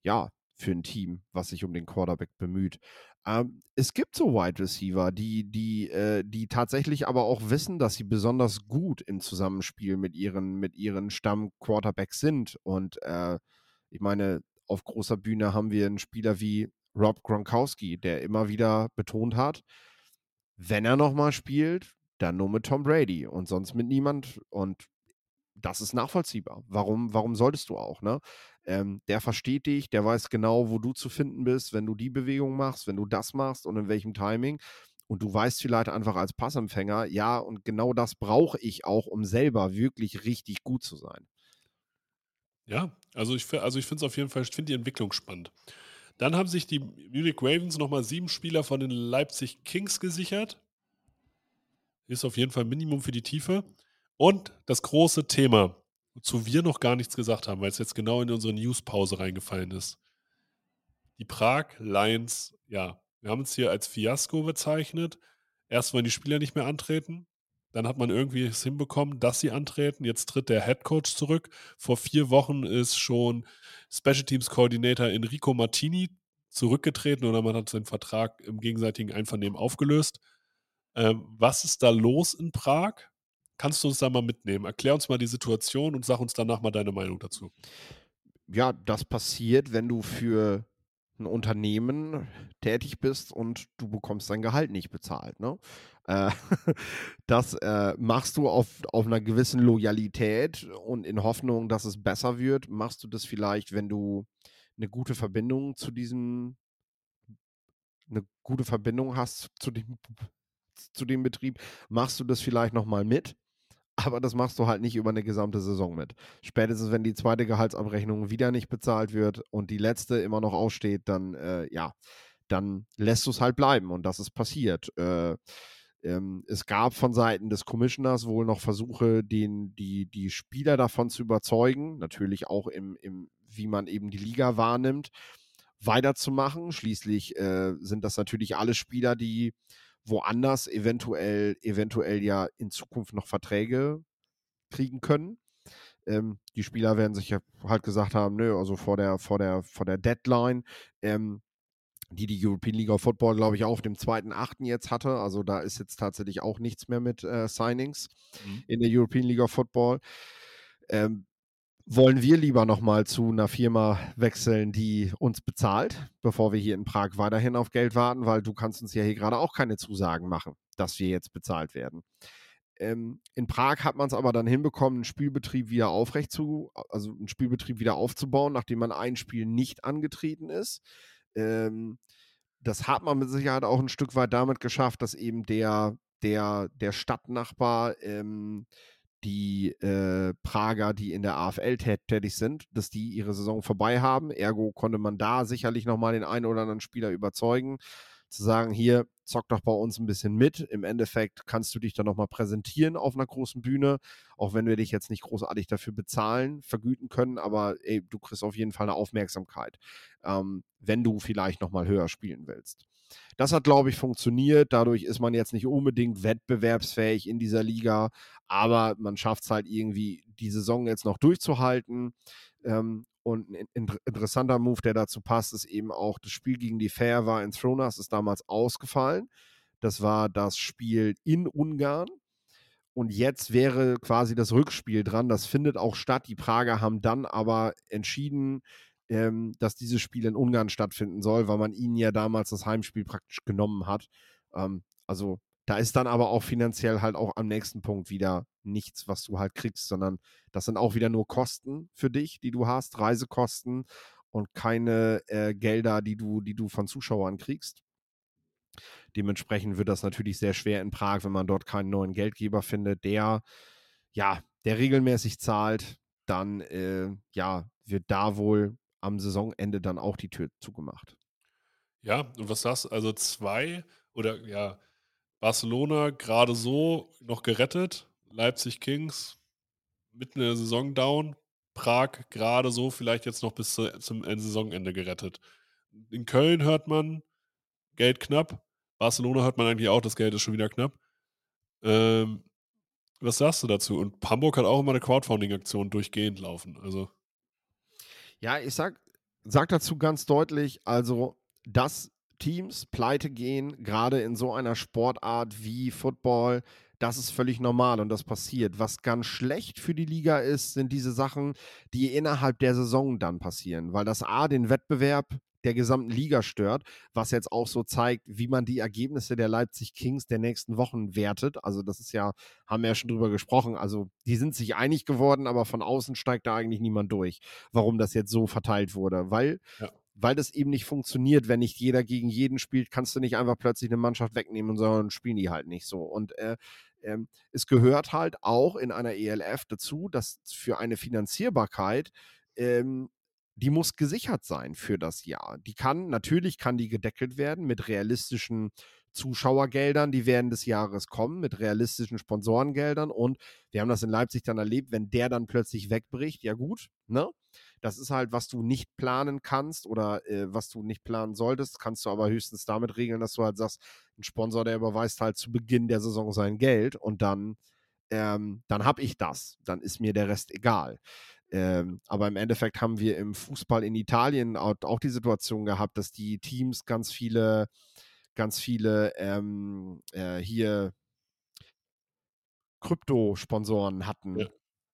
ja, für ein Team, was sich um den Quarterback bemüht. Ähm, es gibt so Wide Receiver, die, die, äh, die tatsächlich aber auch wissen, dass sie besonders gut im Zusammenspiel mit ihren, mit ihren Stamm-Quarterbacks sind. Und äh, ich meine, auf großer Bühne haben wir einen Spieler wie Rob Gronkowski, der immer wieder betont hat, wenn er nochmal spielt, dann nur mit Tom Brady und sonst mit niemand. Und das ist nachvollziehbar. Warum, warum solltest du auch, ne? Ähm, der versteht dich, der weiß genau, wo du zu finden bist, wenn du die Bewegung machst, wenn du das machst und in welchem Timing. Und du weißt vielleicht einfach als Passempfänger, ja, und genau das brauche ich auch, um selber wirklich richtig gut zu sein. Ja, also ich, also ich finde es auf jeden Fall, ich finde die Entwicklung spannend. Dann haben sich die Munich Ravens nochmal sieben Spieler von den Leipzig Kings gesichert. Ist auf jeden Fall Minimum für die Tiefe. Und das große Thema, wozu wir noch gar nichts gesagt haben, weil es jetzt genau in unsere Newspause reingefallen ist. Die Prag Lions, ja, wir haben es hier als Fiasko bezeichnet. Erst wollen die Spieler nicht mehr antreten. Dann hat man irgendwie es hinbekommen, dass sie antreten. Jetzt tritt der Head Coach zurück. Vor vier Wochen ist schon Special Teams Coordinator Enrico Martini zurückgetreten oder man hat seinen Vertrag im gegenseitigen Einvernehmen aufgelöst. Ähm, was ist da los in Prag? Kannst du uns da mal mitnehmen? Erklär uns mal die Situation und sag uns danach mal deine Meinung dazu. Ja, das passiert, wenn du für ein Unternehmen tätig bist und du bekommst dein Gehalt nicht bezahlt. Ne? Äh, das äh, machst du auf, auf einer gewissen Loyalität und in Hoffnung, dass es besser wird, machst du das vielleicht, wenn du eine gute Verbindung zu diesem, eine gute Verbindung hast zu dem, zu dem Betrieb, machst du das vielleicht nochmal mit. Aber das machst du halt nicht über eine gesamte Saison mit. Spätestens, wenn die zweite Gehaltsabrechnung wieder nicht bezahlt wird und die letzte immer noch aussteht, dann, äh, ja, dann lässt du es halt bleiben. Und das ist passiert. Äh, ähm, es gab von Seiten des Commissioners wohl noch Versuche, den, die, die Spieler davon zu überzeugen, natürlich auch im, im, wie man eben die Liga wahrnimmt, weiterzumachen. Schließlich äh, sind das natürlich alle Spieler, die woanders eventuell, eventuell ja in Zukunft noch Verträge kriegen können. Ähm, die Spieler werden sich ja halt gesagt haben, nö, also vor der, vor der, vor der Deadline, ähm, die die European League of Football, glaube ich, auch auf dem 2.8. jetzt hatte. Also da ist jetzt tatsächlich auch nichts mehr mit äh, Signings Mhm. in der European League of Football. Ähm, wollen wir lieber nochmal zu einer Firma wechseln, die uns bezahlt, bevor wir hier in Prag weiterhin auf Geld warten, weil du kannst uns ja hier gerade auch keine Zusagen machen, dass wir jetzt bezahlt werden. Ähm, in Prag hat man es aber dann hinbekommen, einen Spielbetrieb wieder aufrecht zu, also einen Spielbetrieb wieder aufzubauen, nachdem man ein Spiel nicht angetreten ist. Ähm, das hat man mit Sicherheit auch ein Stück weit damit geschafft, dass eben der, der, der Stadtnachbar ähm, die äh, Prager, die in der AFL tät tätig sind, dass die ihre Saison vorbei haben. Ergo konnte man da sicherlich nochmal den einen oder anderen Spieler überzeugen, zu sagen, hier, zock doch bei uns ein bisschen mit. Im Endeffekt kannst du dich dann nochmal präsentieren auf einer großen Bühne, auch wenn wir dich jetzt nicht großartig dafür bezahlen, vergüten können, aber ey, du kriegst auf jeden Fall eine Aufmerksamkeit, ähm, wenn du vielleicht nochmal höher spielen willst. Das hat, glaube ich, funktioniert. Dadurch ist man jetzt nicht unbedingt wettbewerbsfähig in dieser Liga, aber man schafft es halt irgendwie, die Saison jetzt noch durchzuhalten. Ähm, und ein in interessanter Move, der dazu passt, ist eben auch, das Spiel gegen die Fair war in Thronas, ist damals ausgefallen. Das war das Spiel in Ungarn. Und jetzt wäre quasi das Rückspiel dran. Das findet auch statt. Die Prager haben dann aber entschieden, ähm, dass dieses Spiel in Ungarn stattfinden soll, weil man ihnen ja damals das Heimspiel praktisch genommen hat. Ähm, also da ist dann aber auch finanziell halt auch am nächsten Punkt wieder nichts, was du halt kriegst, sondern das sind auch wieder nur Kosten für dich, die du hast, Reisekosten und keine äh, Gelder, die du, die du von Zuschauern kriegst. Dementsprechend wird das natürlich sehr schwer in Prag, wenn man dort keinen neuen Geldgeber findet, der ja, der regelmäßig zahlt, dann äh, ja, wird da wohl am Saisonende dann auch die Tür zugemacht. Ja, und was sagst du? Also zwei oder ja, Barcelona gerade so noch gerettet, Leipzig Kings mitten in der Saison down, Prag gerade so vielleicht jetzt noch bis zu, zum Saisonende gerettet. In Köln hört man Geld knapp, Barcelona hört man eigentlich auch, das Geld ist schon wieder knapp. Ähm, was sagst du dazu? Und Hamburg hat auch immer eine Crowdfunding-Aktion durchgehend laufen. Also. Ja, ich sag, sag dazu ganz deutlich, also, dass Teams pleite gehen, gerade in so einer Sportart wie Football, das ist völlig normal und das passiert. Was ganz schlecht für die Liga ist, sind diese Sachen, die innerhalb der Saison dann passieren, weil das A den Wettbewerb der gesamten Liga stört, was jetzt auch so zeigt, wie man die Ergebnisse der Leipzig Kings der nächsten Wochen wertet. Also das ist ja, haben wir ja schon drüber gesprochen, also die sind sich einig geworden, aber von außen steigt da eigentlich niemand durch, warum das jetzt so verteilt wurde, weil ja. Weil das eben nicht funktioniert, wenn nicht jeder gegen jeden spielt, kannst du nicht einfach plötzlich eine Mannschaft wegnehmen, sondern spielen die halt nicht so. Und äh, ähm, es gehört halt auch in einer ELF dazu, dass für eine Finanzierbarkeit ähm, die muss gesichert sein für das Jahr. Die kann, natürlich kann die gedeckelt werden mit realistischen Zuschauergeldern, die während des Jahres kommen, mit realistischen Sponsorengeldern. Und wir haben das in Leipzig dann erlebt, wenn der dann plötzlich wegbricht, ja gut, ne? Das ist halt, was du nicht planen kannst oder äh, was du nicht planen solltest, kannst du aber höchstens damit regeln, dass du halt sagst, ein Sponsor, der überweist halt zu Beginn der Saison sein Geld und dann, ähm, dann habe ich das. Dann ist mir der Rest egal. Ähm, aber im Endeffekt haben wir im Fußball in Italien auch, auch, die Situation gehabt, dass die Teams ganz viele, ganz viele ähm, äh, hier Krypto-Sponsoren hatten. Ja.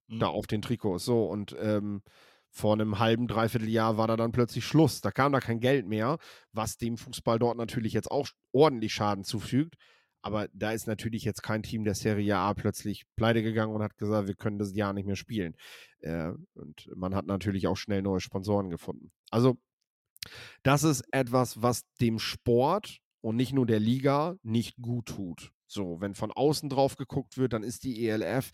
Mhm. Da auf den Trikots. So, und ähm, vor einem halben, dreiviertel Jahr war da dann plötzlich Schluss. Da kam da kein Geld mehr, was dem Fußball dort natürlich jetzt auch ordentlich Schaden zufügt. Aber da ist natürlich jetzt kein Team der Serie A plötzlich pleite gegangen und hat gesagt, wir können das Jahr nicht mehr spielen. Äh, und man hat natürlich auch schnell neue Sponsoren gefunden. Also, das ist etwas, was dem Sport und nicht nur der Liga nicht gut tut. So, wenn von außen drauf geguckt wird, dann ist die ELF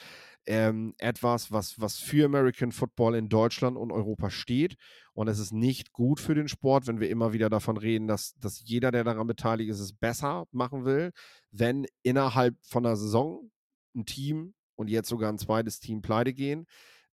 ähm, etwas, was, was für American Football in Deutschland und Europa steht. Und es ist nicht gut für den Sport, wenn wir immer wieder davon reden, dass, dass jeder, der daran beteiligt ist, es besser machen will, wenn innerhalb von einer Saison ein Team und jetzt sogar ein zweites Team pleite gehen.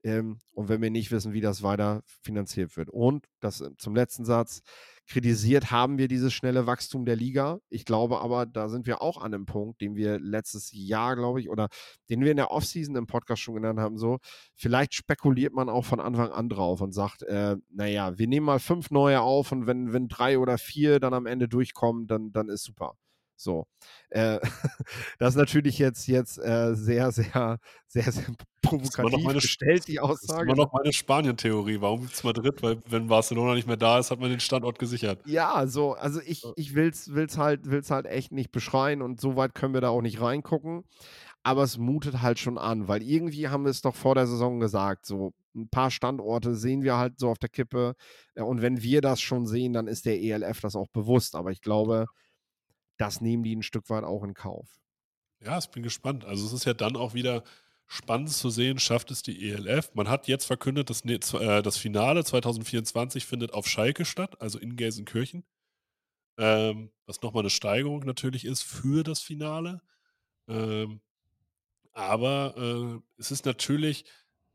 Ähm, und wenn wir nicht wissen, wie das weiter finanziert wird. Und das äh, zum letzten Satz, kritisiert haben wir dieses schnelle Wachstum der Liga. Ich glaube aber, da sind wir auch an einem Punkt, den wir letztes Jahr, glaube ich, oder den wir in der Offseason im Podcast schon genannt haben, so, vielleicht spekuliert man auch von Anfang an drauf und sagt, äh, naja, wir nehmen mal fünf neue auf und wenn, wenn drei oder vier dann am Ende durchkommen, dann, dann ist super. So. Äh, das ist natürlich jetzt, jetzt äh, sehr, sehr, sehr, sehr provokativ meine, gestellt, die Aussage. Das ist immer noch meine Spanien-Theorie. Warum gibt es Madrid? Weil wenn Barcelona nicht mehr da ist, hat man den Standort gesichert. Ja, so, also ich, ich will es will's halt, will's halt echt nicht beschreien und so weit können wir da auch nicht reingucken. Aber es mutet halt schon an, weil irgendwie haben wir es doch vor der Saison gesagt, so ein paar Standorte sehen wir halt so auf der Kippe. Und wenn wir das schon sehen, dann ist der ELF das auch bewusst. Aber ich glaube, das nehmen die ein Stück weit auch in Kauf. Ja, ich bin gespannt. Also es ist ja dann auch wieder spannend zu sehen, schafft es die ELF. Man hat jetzt verkündet, das, äh, das Finale 2024 findet auf Schalke statt, also in Gelsenkirchen. Ähm, was nochmal eine Steigerung natürlich ist für das Finale. Ähm, aber äh, es ist natürlich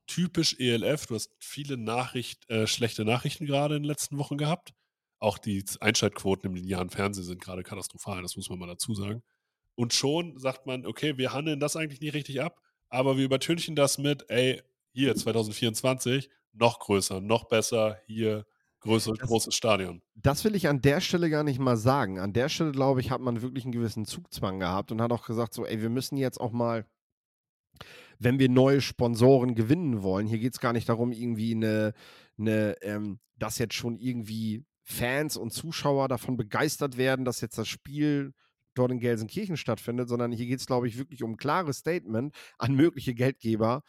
typisch ELF. Du hast viele Nachricht, äh, schlechte Nachrichten gerade in den letzten Wochen gehabt. Auch die Einschaltquoten im linearen Fernsehen sind gerade katastrophal, das muss man mal dazu sagen. Und schon sagt man, okay, wir handeln das eigentlich nicht richtig ab, aber wir übertünchen das mit, ey, hier 2024 noch größer, noch besser, hier größer, das, großes Stadion. Das will ich an der Stelle gar nicht mal sagen. An der Stelle, glaube ich, hat man wirklich einen gewissen Zugzwang gehabt und hat auch gesagt, so, ey, wir müssen jetzt auch mal, wenn wir neue Sponsoren gewinnen wollen, hier geht es gar nicht darum, irgendwie eine, eine ähm, das jetzt schon irgendwie Fans und Zuschauer davon begeistert werden, dass jetzt das Spiel dort in Gelsenkirchen stattfindet, sondern hier geht es, glaube ich, wirklich um ein klares Statement an mögliche Geldgeber.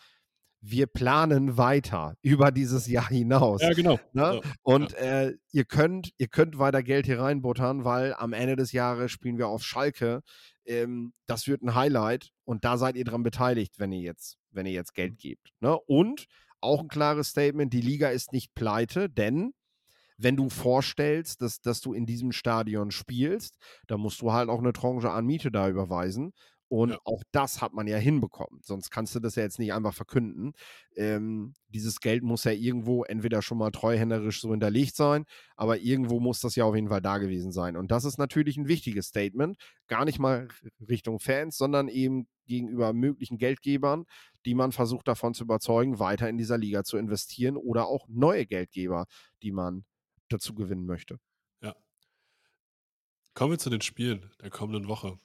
Wir planen weiter über dieses Jahr hinaus. Ja, genau. Ne? Ja, Und äh, ihr könnt, ihr könnt weiter Geld hier reinbuttern, weil am Ende des Jahres spielen wir auf Schalke. Ähm, das wird ein Highlight und da seid ihr dran beteiligt, wenn ihr jetzt, wenn ihr jetzt Geld gebt. Ne? Und auch ein klares Statement: Die Liga ist nicht pleite, denn wenn du vorstellst, dass, dass du in diesem Stadion spielst, dann musst du halt auch eine Tranche an Miete da überweisen. Und Ja. auch das hat man ja hinbekommen. Sonst kannst du das ja jetzt nicht einfach verkünden. Ähm, dieses Geld muss ja irgendwo entweder schon mal treuhänderisch so hinterlegt sein, aber irgendwo muss das ja auf jeden Fall da gewesen sein. Und das ist natürlich ein wichtiges Statement. Gar nicht mal Richtung Fans, sondern eben gegenüber möglichen Geldgebern, die man versucht davon zu überzeugen, weiter in dieser Liga zu investieren oder auch neue Geldgeber, die man dazu gewinnen möchte. Ja. Kommen wir zu den Spielen der kommenden Woche.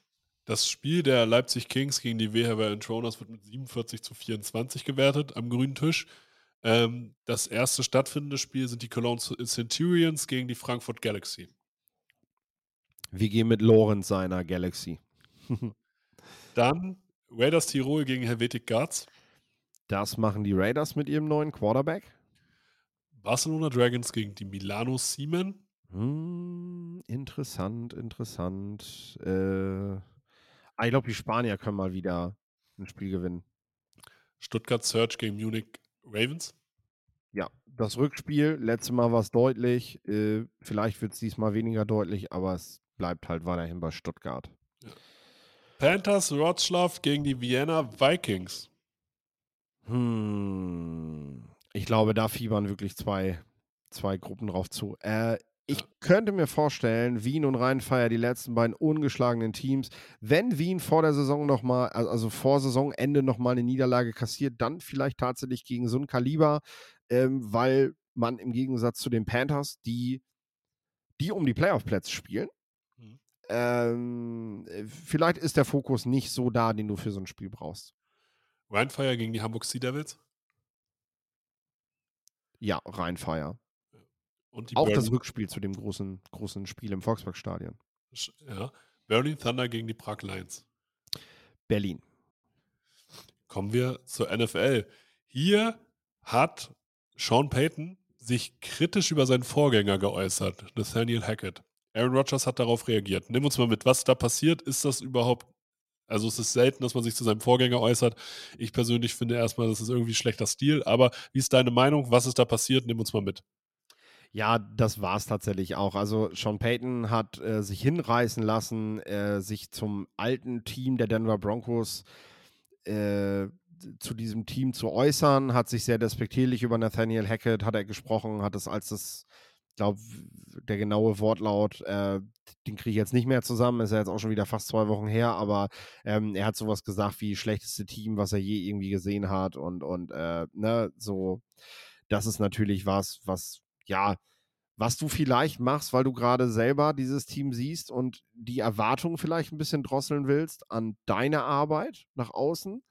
Das Spiel der Leipzig Kings gegen die WHW Troners wird mit 47 zu 24 gewertet am grünen Tisch. Ähm, das erste stattfindende Spiel sind die Cologne Centurions gegen die Frankfurt Galaxy. Wir gehen mit Lorenz seiner Galaxy. Dann Raiders Tirol gegen Helvetic Guards. Das machen die Raiders mit ihrem neuen Quarterback. Barcelona Dragons gegen die Milano Seamen. Hm, interessant, interessant. Äh, ah, ich glaube, die Spanier können mal wieder ein Spiel gewinnen. Stuttgart Search gegen Munich Ravens. Ja, das Rückspiel, letztes Mal war es deutlich. Äh, vielleicht wird es diesmal weniger deutlich, aber es bleibt halt weiterhin bei Stuttgart. Panthers Wroclaw gegen die Vienna Vikings. Hm, ich glaube, da fiebern wirklich zwei, zwei Gruppen drauf zu. Äh, ich Ja. könnte mir vorstellen, Wien und Rheinfeier, die letzten beiden ungeschlagenen Teams, wenn Wien vor der Saison nochmal, also vor Saisonende nochmal eine Niederlage kassiert, dann vielleicht tatsächlich gegen so ein Kaliber, ähm, weil man im Gegensatz zu den Panthers, die, die um die Playoff-Plätze spielen, Mhm. ähm, äh, vielleicht ist der Fokus nicht so da, den du für so ein Spiel brauchst. Rheinfire gegen die Hamburg Sea Devils. Ja, Rheinfeier. Und die Auch das Burning, Rückspiel zu dem großen, großen Spiel im Volksparkstadion. ja, Berlin Thunder gegen die Prag Lions. Berlin. Kommen wir zur NFL. Hier hat Sean Payton sich kritisch über seinen Vorgänger geäußert, Nathaniel Hackett. Aaron Rodgers hat darauf reagiert. Nimm uns mal mit, was da passiert. Ist das überhaupt, also es ist selten, dass man sich zu seinem Vorgänger äußert. Ich persönlich finde erstmal, das ist irgendwie schlechter Stil. Aber wie ist deine Meinung? Was ist da passiert? Nimm uns mal mit. Ja, das war es tatsächlich auch. Also Sean Payton hat äh, sich hinreißen lassen, äh, sich zum alten Team der Denver Broncos äh, zu diesem Team zu äußern, hat sich sehr despektierlich über Nathaniel Hackett hat er gesprochen, hat es als das, glaube, der genaue Wortlaut, äh, den kriege ich jetzt nicht mehr zusammen, ist ja jetzt auch schon wieder fast zwei Wochen her, aber ähm, er hat sowas gesagt wie schlechteste Team, was er je irgendwie gesehen hat und, und äh, ne, so, das ist natürlich was, was, ja, was du vielleicht machst, weil du gerade selber dieses Team siehst und die Erwartungen vielleicht ein bisschen drosseln willst an deine Arbeit nach außen.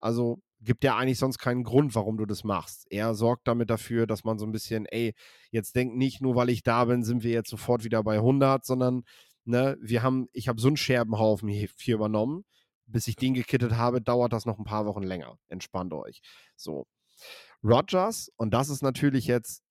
Also gibt ja eigentlich sonst keinen Grund, warum du das machst. Er sorgt damit dafür, dass man so ein bisschen, ey, jetzt denkt nicht nur, weil ich da bin, sind wir jetzt sofort wieder bei 100, sondern ne, wir haben, ich habe so einen Scherbenhaufen hier, hier übernommen. Bis ich den gekittet habe, dauert das noch ein paar Wochen länger. Entspannt euch. So. Rogers, und das ist natürlich jetzt,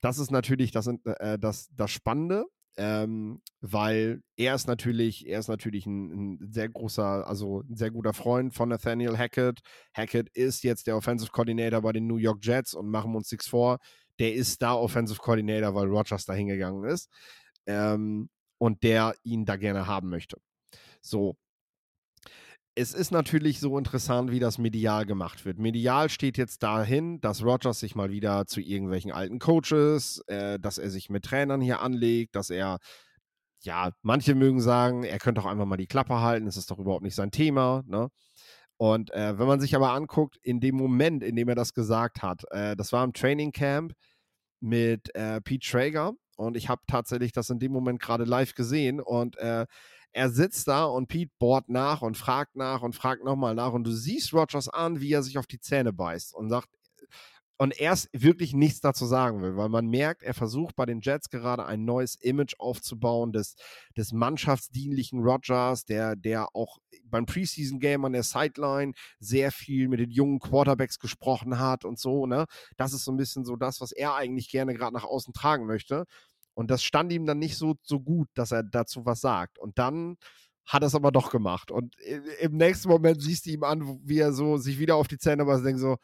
das ist natürlich das, äh, das, das Spannende, ähm, weil er ist natürlich, er ist natürlich ein, ein, sehr großer, also ein sehr guter Freund von Nathaniel Hackett. Hackett ist jetzt der Offensive Coordinator bei den New York Jets und machen wir uns nichts vor. Der ist da Offensive Coordinator, weil Rogers da hingegangen ist ähm, und der ihn da gerne haben möchte. So, es ist natürlich so interessant, wie das medial gemacht wird. Medial steht jetzt dahin, dass Rogers sich mal wieder zu irgendwelchen alten Coaches, äh, dass er sich mit Trainern hier anlegt, dass er, ja, manche mögen sagen, er könnte auch einfach mal die Klappe halten, es ist doch überhaupt nicht sein Thema, ne? Und äh, wenn man sich aber anguckt, in dem Moment, in dem er das gesagt hat, äh, das war im Training Camp mit äh, Pete Traeger und ich habe tatsächlich das in dem Moment gerade live gesehen und äh, er sitzt da und Pete bohrt nach und fragt nach und fragt nochmal nach und du siehst Rogers an, wie er sich auf die Zähne beißt und sagt, und erst wirklich nichts dazu sagen will, weil man merkt, er versucht bei den Jets gerade ein neues Image aufzubauen des, des mannschaftsdienlichen Rodgers, der, der auch beim Preseason-Game an der Sideline sehr viel mit den jungen Quarterbacks gesprochen hat und so, ne? Das ist so ein bisschen so das, was er eigentlich gerne gerade nach außen tragen möchte. Und das stand ihm dann nicht so, so gut, dass er dazu was sagt. Und dann hat er es aber doch gemacht. Und im nächsten Moment siehst du ihm an, wie er so sich wieder auf die Zähne aber denkt so,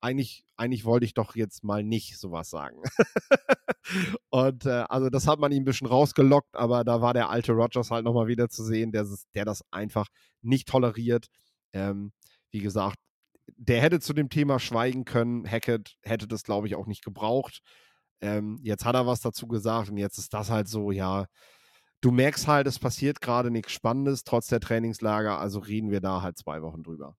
eigentlich, eigentlich wollte ich doch jetzt mal nicht sowas sagen. und äh, also das hat man ihm ein bisschen rausgelockt, aber da war der alte Rogers halt nochmal wieder zu sehen, der, der das einfach nicht toleriert. Ähm, wie gesagt, der hätte zu dem Thema schweigen können. Hackett hätte das, glaube ich, auch nicht gebraucht. Ähm, jetzt hat er was dazu gesagt und jetzt ist das halt so, ja, du merkst halt, es passiert gerade nichts Spannendes trotz der Trainingslager, also reden wir da halt zwei Wochen drüber.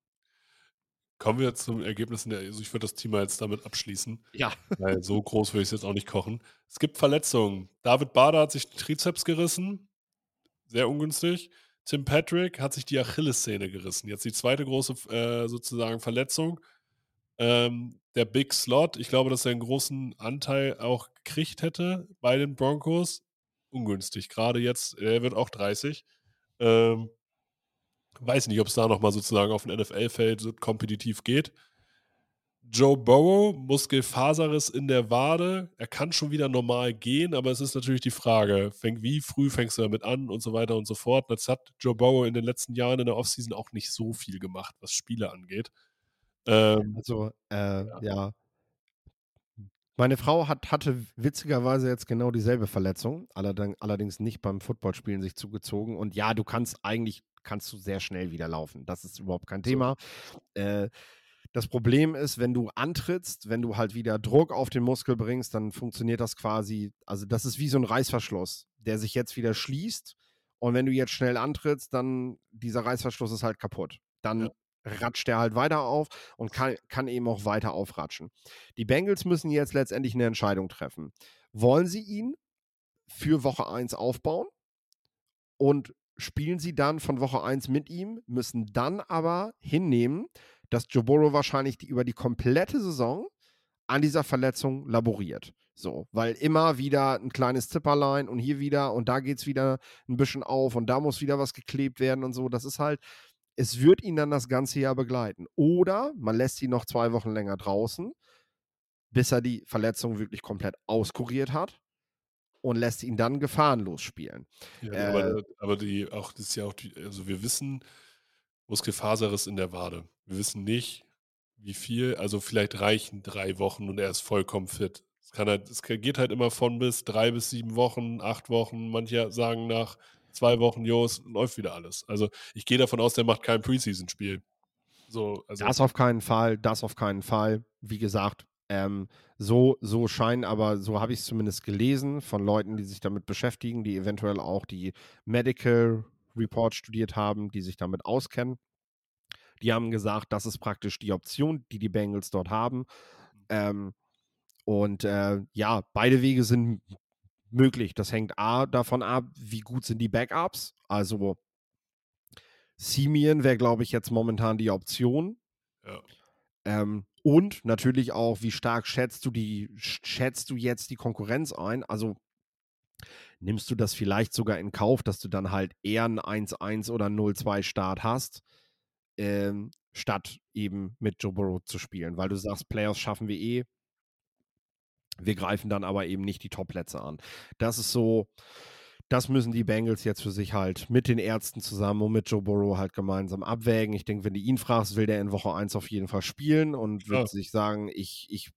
Kommen wir zum Ergebnis. Also ich würde das Thema jetzt damit abschließen. Ja. Weil so groß würde ich es jetzt auch nicht kochen. Es gibt Verletzungen. David Bader hat sich den Trizeps gerissen. Sehr ungünstig. Tim Patrick hat sich die Achillessehne gerissen. Jetzt die zweite große äh, sozusagen Verletzung. Ähm, der Big Slot, ich glaube, dass er einen großen Anteil auch gekriegt hätte bei den Broncos. Ungünstig. Gerade jetzt, er wird auch 30. Ähm, Weiß nicht, ob es da nochmal sozusagen auf dem NFL-Feld so kompetitiv geht. Joe Burrow, Muskelfaserriss in der Wade. Er kann schon wieder normal gehen, aber es ist natürlich die Frage, wie früh fängst du damit an und so weiter und so fort. Jetzt hat Joe Burrow in den letzten Jahren in der Offseason auch nicht so viel gemacht, was Spiele angeht. Ähm, also, äh, ja. ja. Meine Frau hat, hatte witzigerweise jetzt genau dieselbe Verletzung, allerdings nicht beim Footballspielen sich zugezogen. Und ja, du kannst eigentlich kannst du sehr schnell wieder laufen. Das ist überhaupt kein Thema. Äh, das Problem ist, wenn du antrittst, wenn du halt wieder Druck auf den Muskel bringst, dann funktioniert das quasi, also das ist wie so ein Reißverschluss, der sich jetzt wieder schließt. Und wenn du jetzt schnell antrittst, dann dieser Reißverschluss ist halt kaputt. Dann ja. Ratscht der halt weiter auf und kann, kann eben auch weiter aufratschen. Die Bengals müssen jetzt letztendlich eine Entscheidung treffen. Wollen sie ihn für Woche 1 aufbauen und spielen sie dann von Woche 1 mit ihm, müssen dann aber hinnehmen, dass Joe Burrow wahrscheinlich die, über die komplette Saison an dieser Verletzung laboriert. So, weil immer wieder ein kleines Zipperlein und hier wieder und da geht es wieder ein bisschen auf und da muss wieder was geklebt werden und so. Das ist halt, es wird ihn dann das ganze Jahr begleiten. Oder man lässt ihn noch zwei Wochen länger draußen, bis er die Verletzung wirklich komplett auskuriert hat und lässt ihn dann gefahrenlos spielen. Ja, äh, aber, aber, die, auch, das ist ja auch, die, also wir wissen, Muskelfaserriss in der Wade. Wir wissen nicht, wie viel, also vielleicht reichen drei Wochen und er ist vollkommen fit. Es, halt, es geht halt immer von bis drei bis sieben Wochen, acht Wochen. Manche sagen nach zwei Wochen, jo, es läuft wieder alles. Also ich gehe davon aus, der macht kein Preseason-Spiel. So, also das auf keinen Fall, das auf keinen Fall. Wie gesagt, ähm, so, so scheinen aber, so habe ich es zumindest gelesen von Leuten, die sich damit beschäftigen, die eventuell auch die Medical Report studiert haben, die sich damit auskennen. Die haben gesagt, das ist praktisch die Option, die die Bengals dort haben. Ähm, und äh, ja, beide Wege sind möglich. Das hängt A davon ab, wie gut sind die Backups. Also Simeon wäre, glaube ich, jetzt momentan die Option. Ja. Ähm, und natürlich auch, wie stark schätzt du die, schätzt du jetzt die Konkurrenz ein? Also nimmst du das vielleicht sogar in Kauf, dass du dann halt eher einen 1-1 oder 0-2 Start hast, ähm, statt eben mit Joe Burrow zu spielen, weil du sagst, Playoffs schaffen wir eh. Wir greifen dann aber eben nicht die Top-Plätze an. Das ist so, das müssen die Bengals jetzt für sich halt mit den Ärzten zusammen und mit Joe Burrow halt gemeinsam abwägen. Ich denke, wenn du ihn fragst, will der in Woche 1 auf jeden Fall spielen und wird ja. sich sagen, ich, ich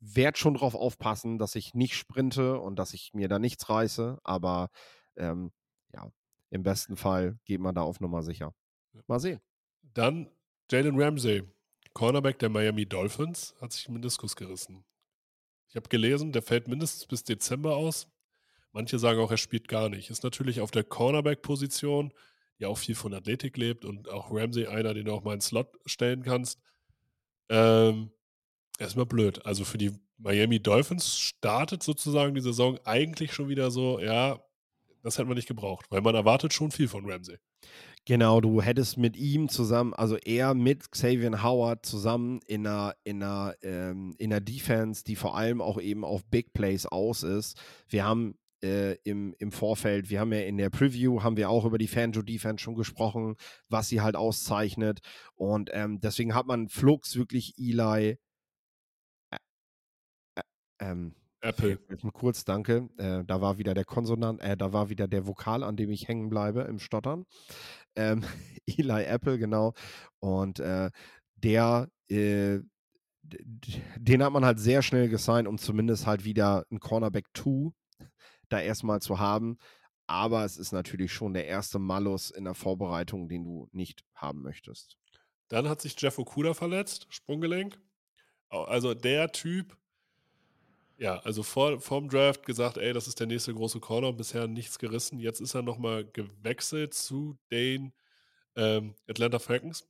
werde schon darauf aufpassen, dass ich nicht sprinte und dass ich mir da nichts reiße. Aber ähm, ja, im besten Fall geht man da auf Nummer sicher. Mal sehen. Dann Jalen Ramsey, Cornerback der Miami Dolphins, hat sich einen Meniskus gerissen. Ich habe gelesen, der fällt mindestens bis Dezember aus. Manche sagen auch, er spielt gar nicht. Ist natürlich auf der Cornerback-Position, die auch viel von Athletik lebt und auch Ramsey einer, den du auch mal in Slot stellen kannst. Ähm, erstmal blöd. Also für die Miami Dolphins startet sozusagen die Saison eigentlich schon wieder so, ja, das hätten wir nicht gebraucht, weil man erwartet schon viel von Ramsey. Genau, du hättest mit ihm zusammen, also er mit Xavier Howard zusammen in einer, in einer, ähm, in einer Defense, die vor allem auch eben auf Big Plays aus ist. Wir haben äh, im, im Vorfeld, wir haben ja in der Preview, haben wir auch über die Fanjo Defense schon gesprochen, was sie halt auszeichnet. Und ähm, deswegen hat man Flux wirklich Eli äh, äh, ähm, Apple. Kurz, danke. Äh, da war wieder der Konsonant, äh, da war wieder der Vokal, an dem ich hängen bleibe im Stottern. Ähm, Eli Apple, genau. Und äh, der, äh, den hat man halt sehr schnell gesigned, um zumindest halt wieder ein Cornerback 2 da erstmal zu haben. Aber es ist natürlich schon der erste Malus in der Vorbereitung, den du nicht haben möchtest. Dann hat sich Jeff Okuda verletzt, Sprunggelenk. Also der Typ, ja, also vor, vorm Draft gesagt, ey, das ist der nächste große Corner, bisher nichts gerissen. Jetzt ist er nochmal gewechselt zu den ähm, Atlanta Falcons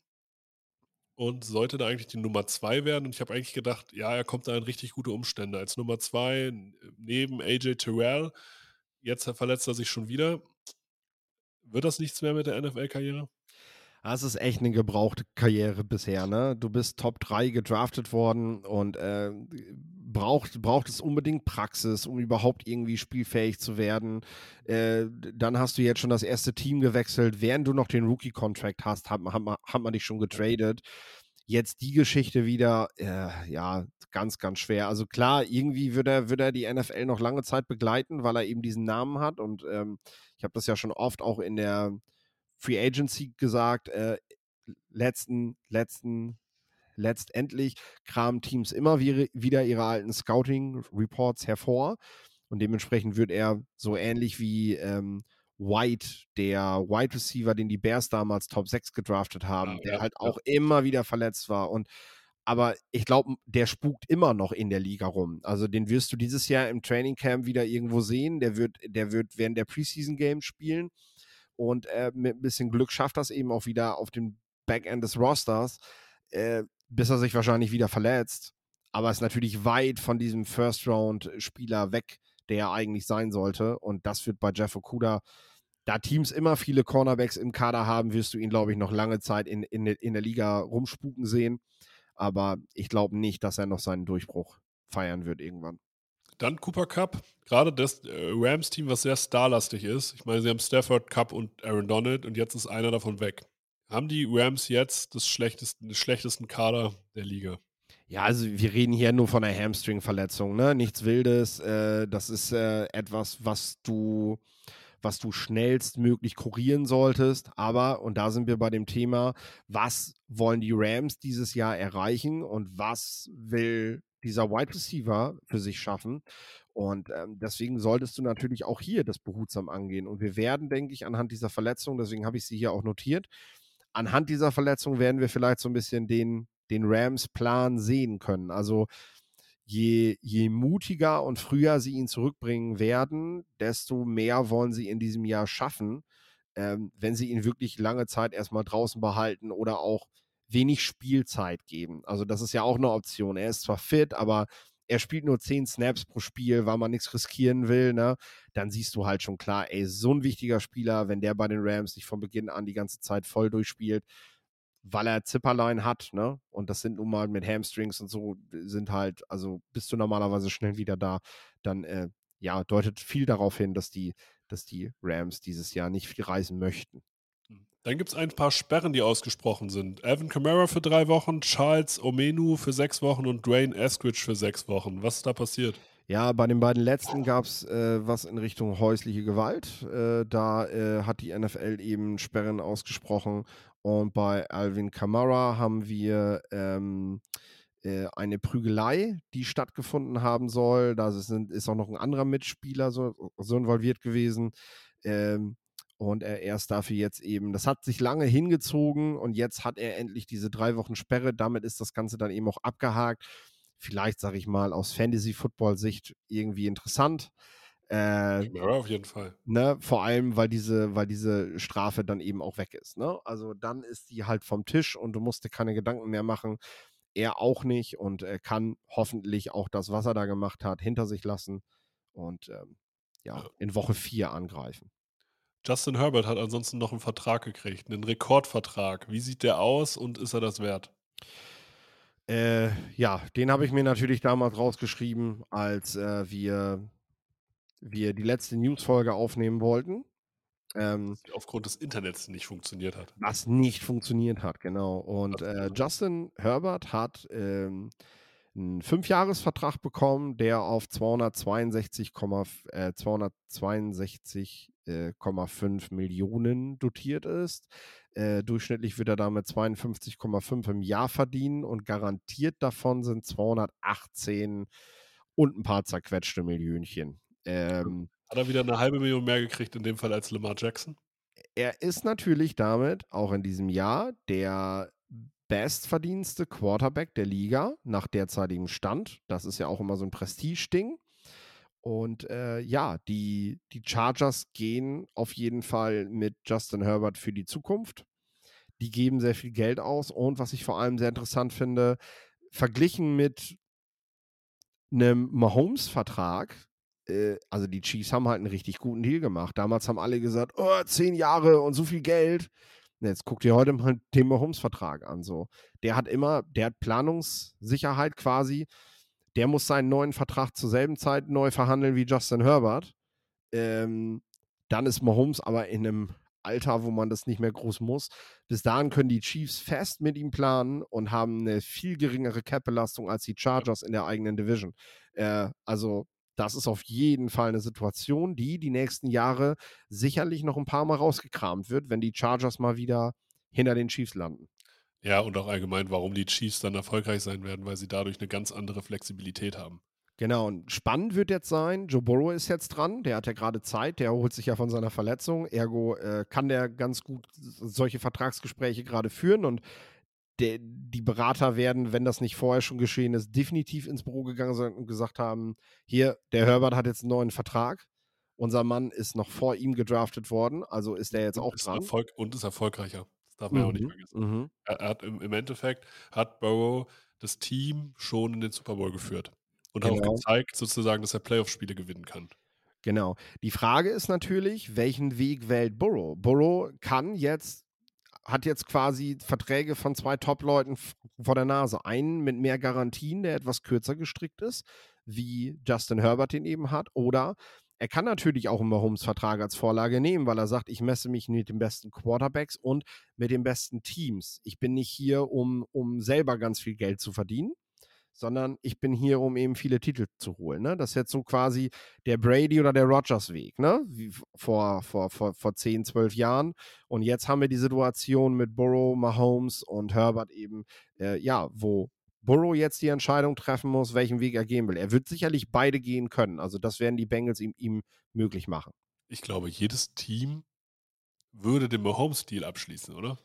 und sollte da eigentlich die Nummer zwei werden. Und ich habe eigentlich gedacht, ja, er kommt da in richtig gute Umstände. Als Nummer zwei neben AJ Terrell. Jetzt verletzt er sich schon wieder. Wird das nichts mehr mit der NFL-Karriere? Das ist echt eine gebrauchte Karriere bisher, ne? Du bist Top 3 gedraftet worden und äh, braucht, braucht es unbedingt Praxis, um überhaupt irgendwie spielfähig zu werden. Äh, dann hast du jetzt schon das erste Team gewechselt. Während du noch den Rookie-Contract hast, hat, hat, hat man dich schon getradet. Jetzt die Geschichte wieder, äh, ja, ganz, ganz schwer. Also klar, irgendwie würde er, würde er die NFL noch lange Zeit begleiten, weil er eben diesen Namen hat. Und ähm, ich habe das ja schon oft auch in der Free Agency gesagt, äh, letzten, letzten, letztendlich kramen Teams immer wieder ihre alten Scouting-Reports hervor. Und dementsprechend wird er so ähnlich wie ähm, White, der Wide Receiver, den die Bears damals Top 6 gedraftet haben, ja, der ja, halt ja. auch immer wieder verletzt war. Und aber ich glaube, der spukt immer noch in der Liga rum. Also den wirst du dieses Jahr im Training Camp wieder irgendwo sehen. Der wird, der wird während der Preseason Games spielen. Und äh, mit ein bisschen Glück schafft das eben auch wieder auf dem Backend des Rosters, äh, bis er sich wahrscheinlich wieder verletzt. Aber ist natürlich weit von diesem First-Round-Spieler weg, der er eigentlich sein sollte. Und das wird bei Jeff Okuda, da Teams immer viele Cornerbacks im Kader haben, wirst du ihn, glaube ich, noch lange Zeit in, in, in der Liga rumspuken sehen. Aber ich glaube nicht, dass er noch seinen Durchbruch feiern wird irgendwann. Dann Cooper Cup, gerade das äh, Rams-Team, was sehr starlastig ist. Ich meine, sie haben Stafford, Cup und Aaron Donald und jetzt ist einer davon weg. Haben die Rams jetzt das schlechtesten, den schlechtesten Kader der Liga? Ja, also wir reden hier nur von einer Hamstring-Verletzung, ne? Nichts Wildes. Äh, das ist äh, etwas, was du, was du schnellstmöglich kurieren solltest. Aber, und da sind wir bei dem Thema, was wollen die Rams dieses Jahr erreichen und was will dieser Wide Receiver für sich schaffen. Und ähm, deswegen solltest du natürlich auch hier das behutsam angehen. Und wir werden, denke ich, anhand dieser Verletzung, deswegen habe ich sie hier auch notiert, anhand dieser Verletzung werden wir vielleicht so ein bisschen den, den Rams-Plan sehen können. Also je, je mutiger und früher sie ihn zurückbringen werden, desto mehr wollen sie in diesem Jahr schaffen, ähm, wenn sie ihn wirklich lange Zeit erstmal draußen behalten oder auch wenig Spielzeit geben. Also das ist ja auch eine Option. Er ist zwar fit, aber er spielt nur 10 Snaps pro Spiel, weil man nichts riskieren will, ne? Dann siehst du halt schon klar, ey, so ein wichtiger Spieler, wenn der bei den Rams sich von Beginn an die ganze Zeit voll durchspielt, weil er Zipperlein hat, ne? Und das sind nun mal mit Hamstrings und so, sind halt, also bist du normalerweise schnell wieder da, dann äh, ja, deutet viel darauf hin, dass die, dass die Rams dieses Jahr nicht viel reisen möchten. Dann gibt es ein paar Sperren, die ausgesprochen sind. Evan Kamara für drei Wochen, Charles Omenu für sechs Wochen und Dwayne Eskridge für sechs Wochen. Was ist da passiert? Ja, bei den beiden letzten gab es äh, was in Richtung häusliche Gewalt. Äh, da äh, hat die NFL eben Sperren ausgesprochen. Und bei Alvin Kamara haben wir ähm, äh, eine Prügelei, die stattgefunden haben soll. Da sind, ist auch noch ein anderer Mitspieler so, so involviert gewesen. Ähm, und er erst dafür jetzt eben, das hat sich lange hingezogen und jetzt hat er endlich diese drei Wochen Sperre. Damit ist das Ganze dann eben auch abgehakt. Vielleicht, sage ich mal, aus Fantasy-Football-Sicht irgendwie interessant. Äh, ja, auf jeden Fall. Ne, vor allem, weil diese, weil diese Strafe dann eben auch weg ist. Ne? Also dann ist die halt vom Tisch und du musst dir keine Gedanken mehr machen. Er auch nicht und er kann hoffentlich auch das, was er da gemacht hat, hinter sich lassen und ähm, ja, in Woche 4 angreifen. Justin Herbert hat ansonsten noch einen Vertrag gekriegt, einen Rekordvertrag. Wie sieht der aus und ist er das wert? Äh, ja, den habe ich mir natürlich damals rausgeschrieben, als äh, wir, wir die letzte Newsfolge aufnehmen wollten. Ähm, aufgrund des Internets nicht funktioniert hat. was nicht funktioniert hat, genau. Und äh, Justin Herbert hat ähm, einen Fünfjahresvertrag bekommen, der auf 262, äh, 262,5 Millionen dotiert ist. Äh, durchschnittlich wird er damit 52,5 im Jahr verdienen und garantiert davon sind 218 und ein paar zerquetschte Millionchen. Ähm, Hat er wieder eine halbe Million mehr gekriegt, in dem Fall als Lamar Jackson? er ist natürlich damit auch in diesem Jahr der bestverdienste Quarterback der Liga nach derzeitigem Stand. Das ist ja auch immer so ein Prestige-Ding. Und äh, ja, die, die Chargers gehen auf jeden Fall mit Justin Herbert für die Zukunft. Die geben sehr viel Geld aus und was ich vor allem sehr interessant finde, verglichen mit einem Mahomes-Vertrag, äh, also die Chiefs haben halt einen richtig guten Deal gemacht. Damals haben alle gesagt, oh, zehn Jahre und so viel Geld. Jetzt guckt ihr heute mal den Mahomes-Vertrag an. So. Der hat immer, der hat Planungssicherheit quasi. Der muss seinen neuen Vertrag zur selben Zeit neu verhandeln wie Justin Herbert. Ähm, dann ist Mahomes aber in einem Alter, wo man das nicht mehr groß muss. Bis dahin können die Chiefs fest mit ihm planen und haben eine viel geringere Cap-Belastung als die Chargers in der eigenen Division. Äh, also das ist auf jeden Fall eine Situation, die die nächsten Jahre sicherlich noch ein paar Mal rausgekramt wird, wenn die Chargers mal wieder hinter den Chiefs landen. Ja, und auch allgemein, warum die Chiefs dann erfolgreich sein werden, weil sie dadurch eine ganz andere Flexibilität haben. Genau, und spannend wird jetzt sein, Joe Burrow ist jetzt dran, der hat ja gerade Zeit, der erholt sich ja von seiner Verletzung, ergo äh, kann der ganz gut solche Vertragsgespräche gerade führen und der, die Berater werden, wenn das nicht vorher schon geschehen ist, definitiv ins Büro gegangen sein und gesagt haben, hier, der Herbert hat jetzt einen neuen Vertrag, unser Mann ist noch vor ihm gedraftet worden, also ist der jetzt auch ist, dran. Erfolg, und ist erfolgreicher. Das darf man ja auch nicht Mhm, vergessen. mhm. Er, er hat im, im Endeffekt hat Burrow das Team schon in den Super Bowl geführt. Und hat auch Genau. gezeigt, sozusagen, dass er Playoff-Spiele gewinnen kann. Genau. Die Frage ist natürlich, welchen Weg wählt Burrow? Burrow kann jetzt, hat jetzt quasi Verträge von zwei Top-Leuten vor der Nase. Einen mit mehr Garantien, der etwas kürzer gestrickt ist, wie Justin Herbert den eben hat. Oder er kann natürlich auch einen Mahomes-Vertrag als Vorlage nehmen, weil er sagt, ich messe mich mit den besten Quarterbacks und mit den besten Teams. Ich bin nicht hier, um, um selber ganz viel Geld zu verdienen sondern ich bin hier, um eben viele Titel zu holen. Ne? Das ist jetzt so quasi der Brady oder der Rogers Weg, ne? Wie vor, vor, vor, vor 10, 12 Jahren. Und jetzt haben wir die Situation mit Burrow, Mahomes und Herbert eben, äh, ja, wo Burrow jetzt die Entscheidung treffen muss, welchen Weg er gehen will. Er wird sicherlich beide gehen können. Also das werden die Bengals ihm, ihm möglich machen. Ich glaube, jedes Team würde den Mahomes-Deal abschließen, oder?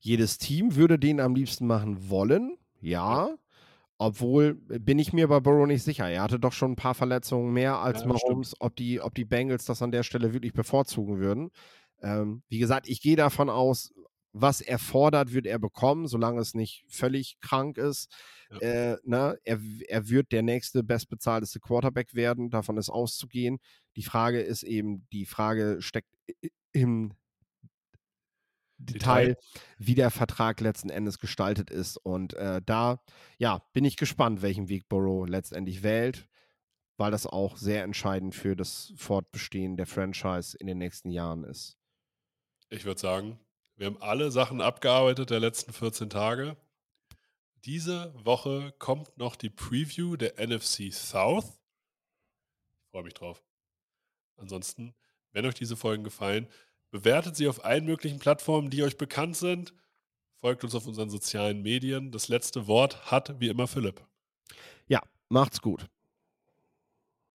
Jedes Team würde den am liebsten machen wollen, ja. Obwohl bin ich mir bei Burrow nicht sicher. Er hatte doch schon ein paar Verletzungen mehr als Ja. Mahomes, ob die, ob die Bengals das an der Stelle wirklich bevorzugen würden. Ähm, wie gesagt, ich gehe davon aus, was er fordert, wird er bekommen, solange es nicht völlig krank ist. Ja. Äh, ne? er, er wird der nächste bestbezahlteste Quarterback werden, davon ist auszugehen. Die Frage ist eben, die Frage steckt i- Detail, wie der Vertrag letzten Endes gestaltet ist. Und äh, da, ja, bin ich gespannt, welchen Weg Burrow letztendlich wählt, weil das auch sehr entscheidend für das Fortbestehen der Franchise in den nächsten Jahren ist. Ich würde sagen, wir haben alle Sachen abgearbeitet der letzten 14 Tage. Diese Woche kommt noch die Preview der NFC South. Ich freue mich drauf. Ansonsten, wenn euch diese Folgen gefallen, bewertet sie auf allen möglichen Plattformen, die euch bekannt sind. Folgt uns auf unseren sozialen Medien. Das letzte Wort hat wie immer Philipp. Ja, macht's gut.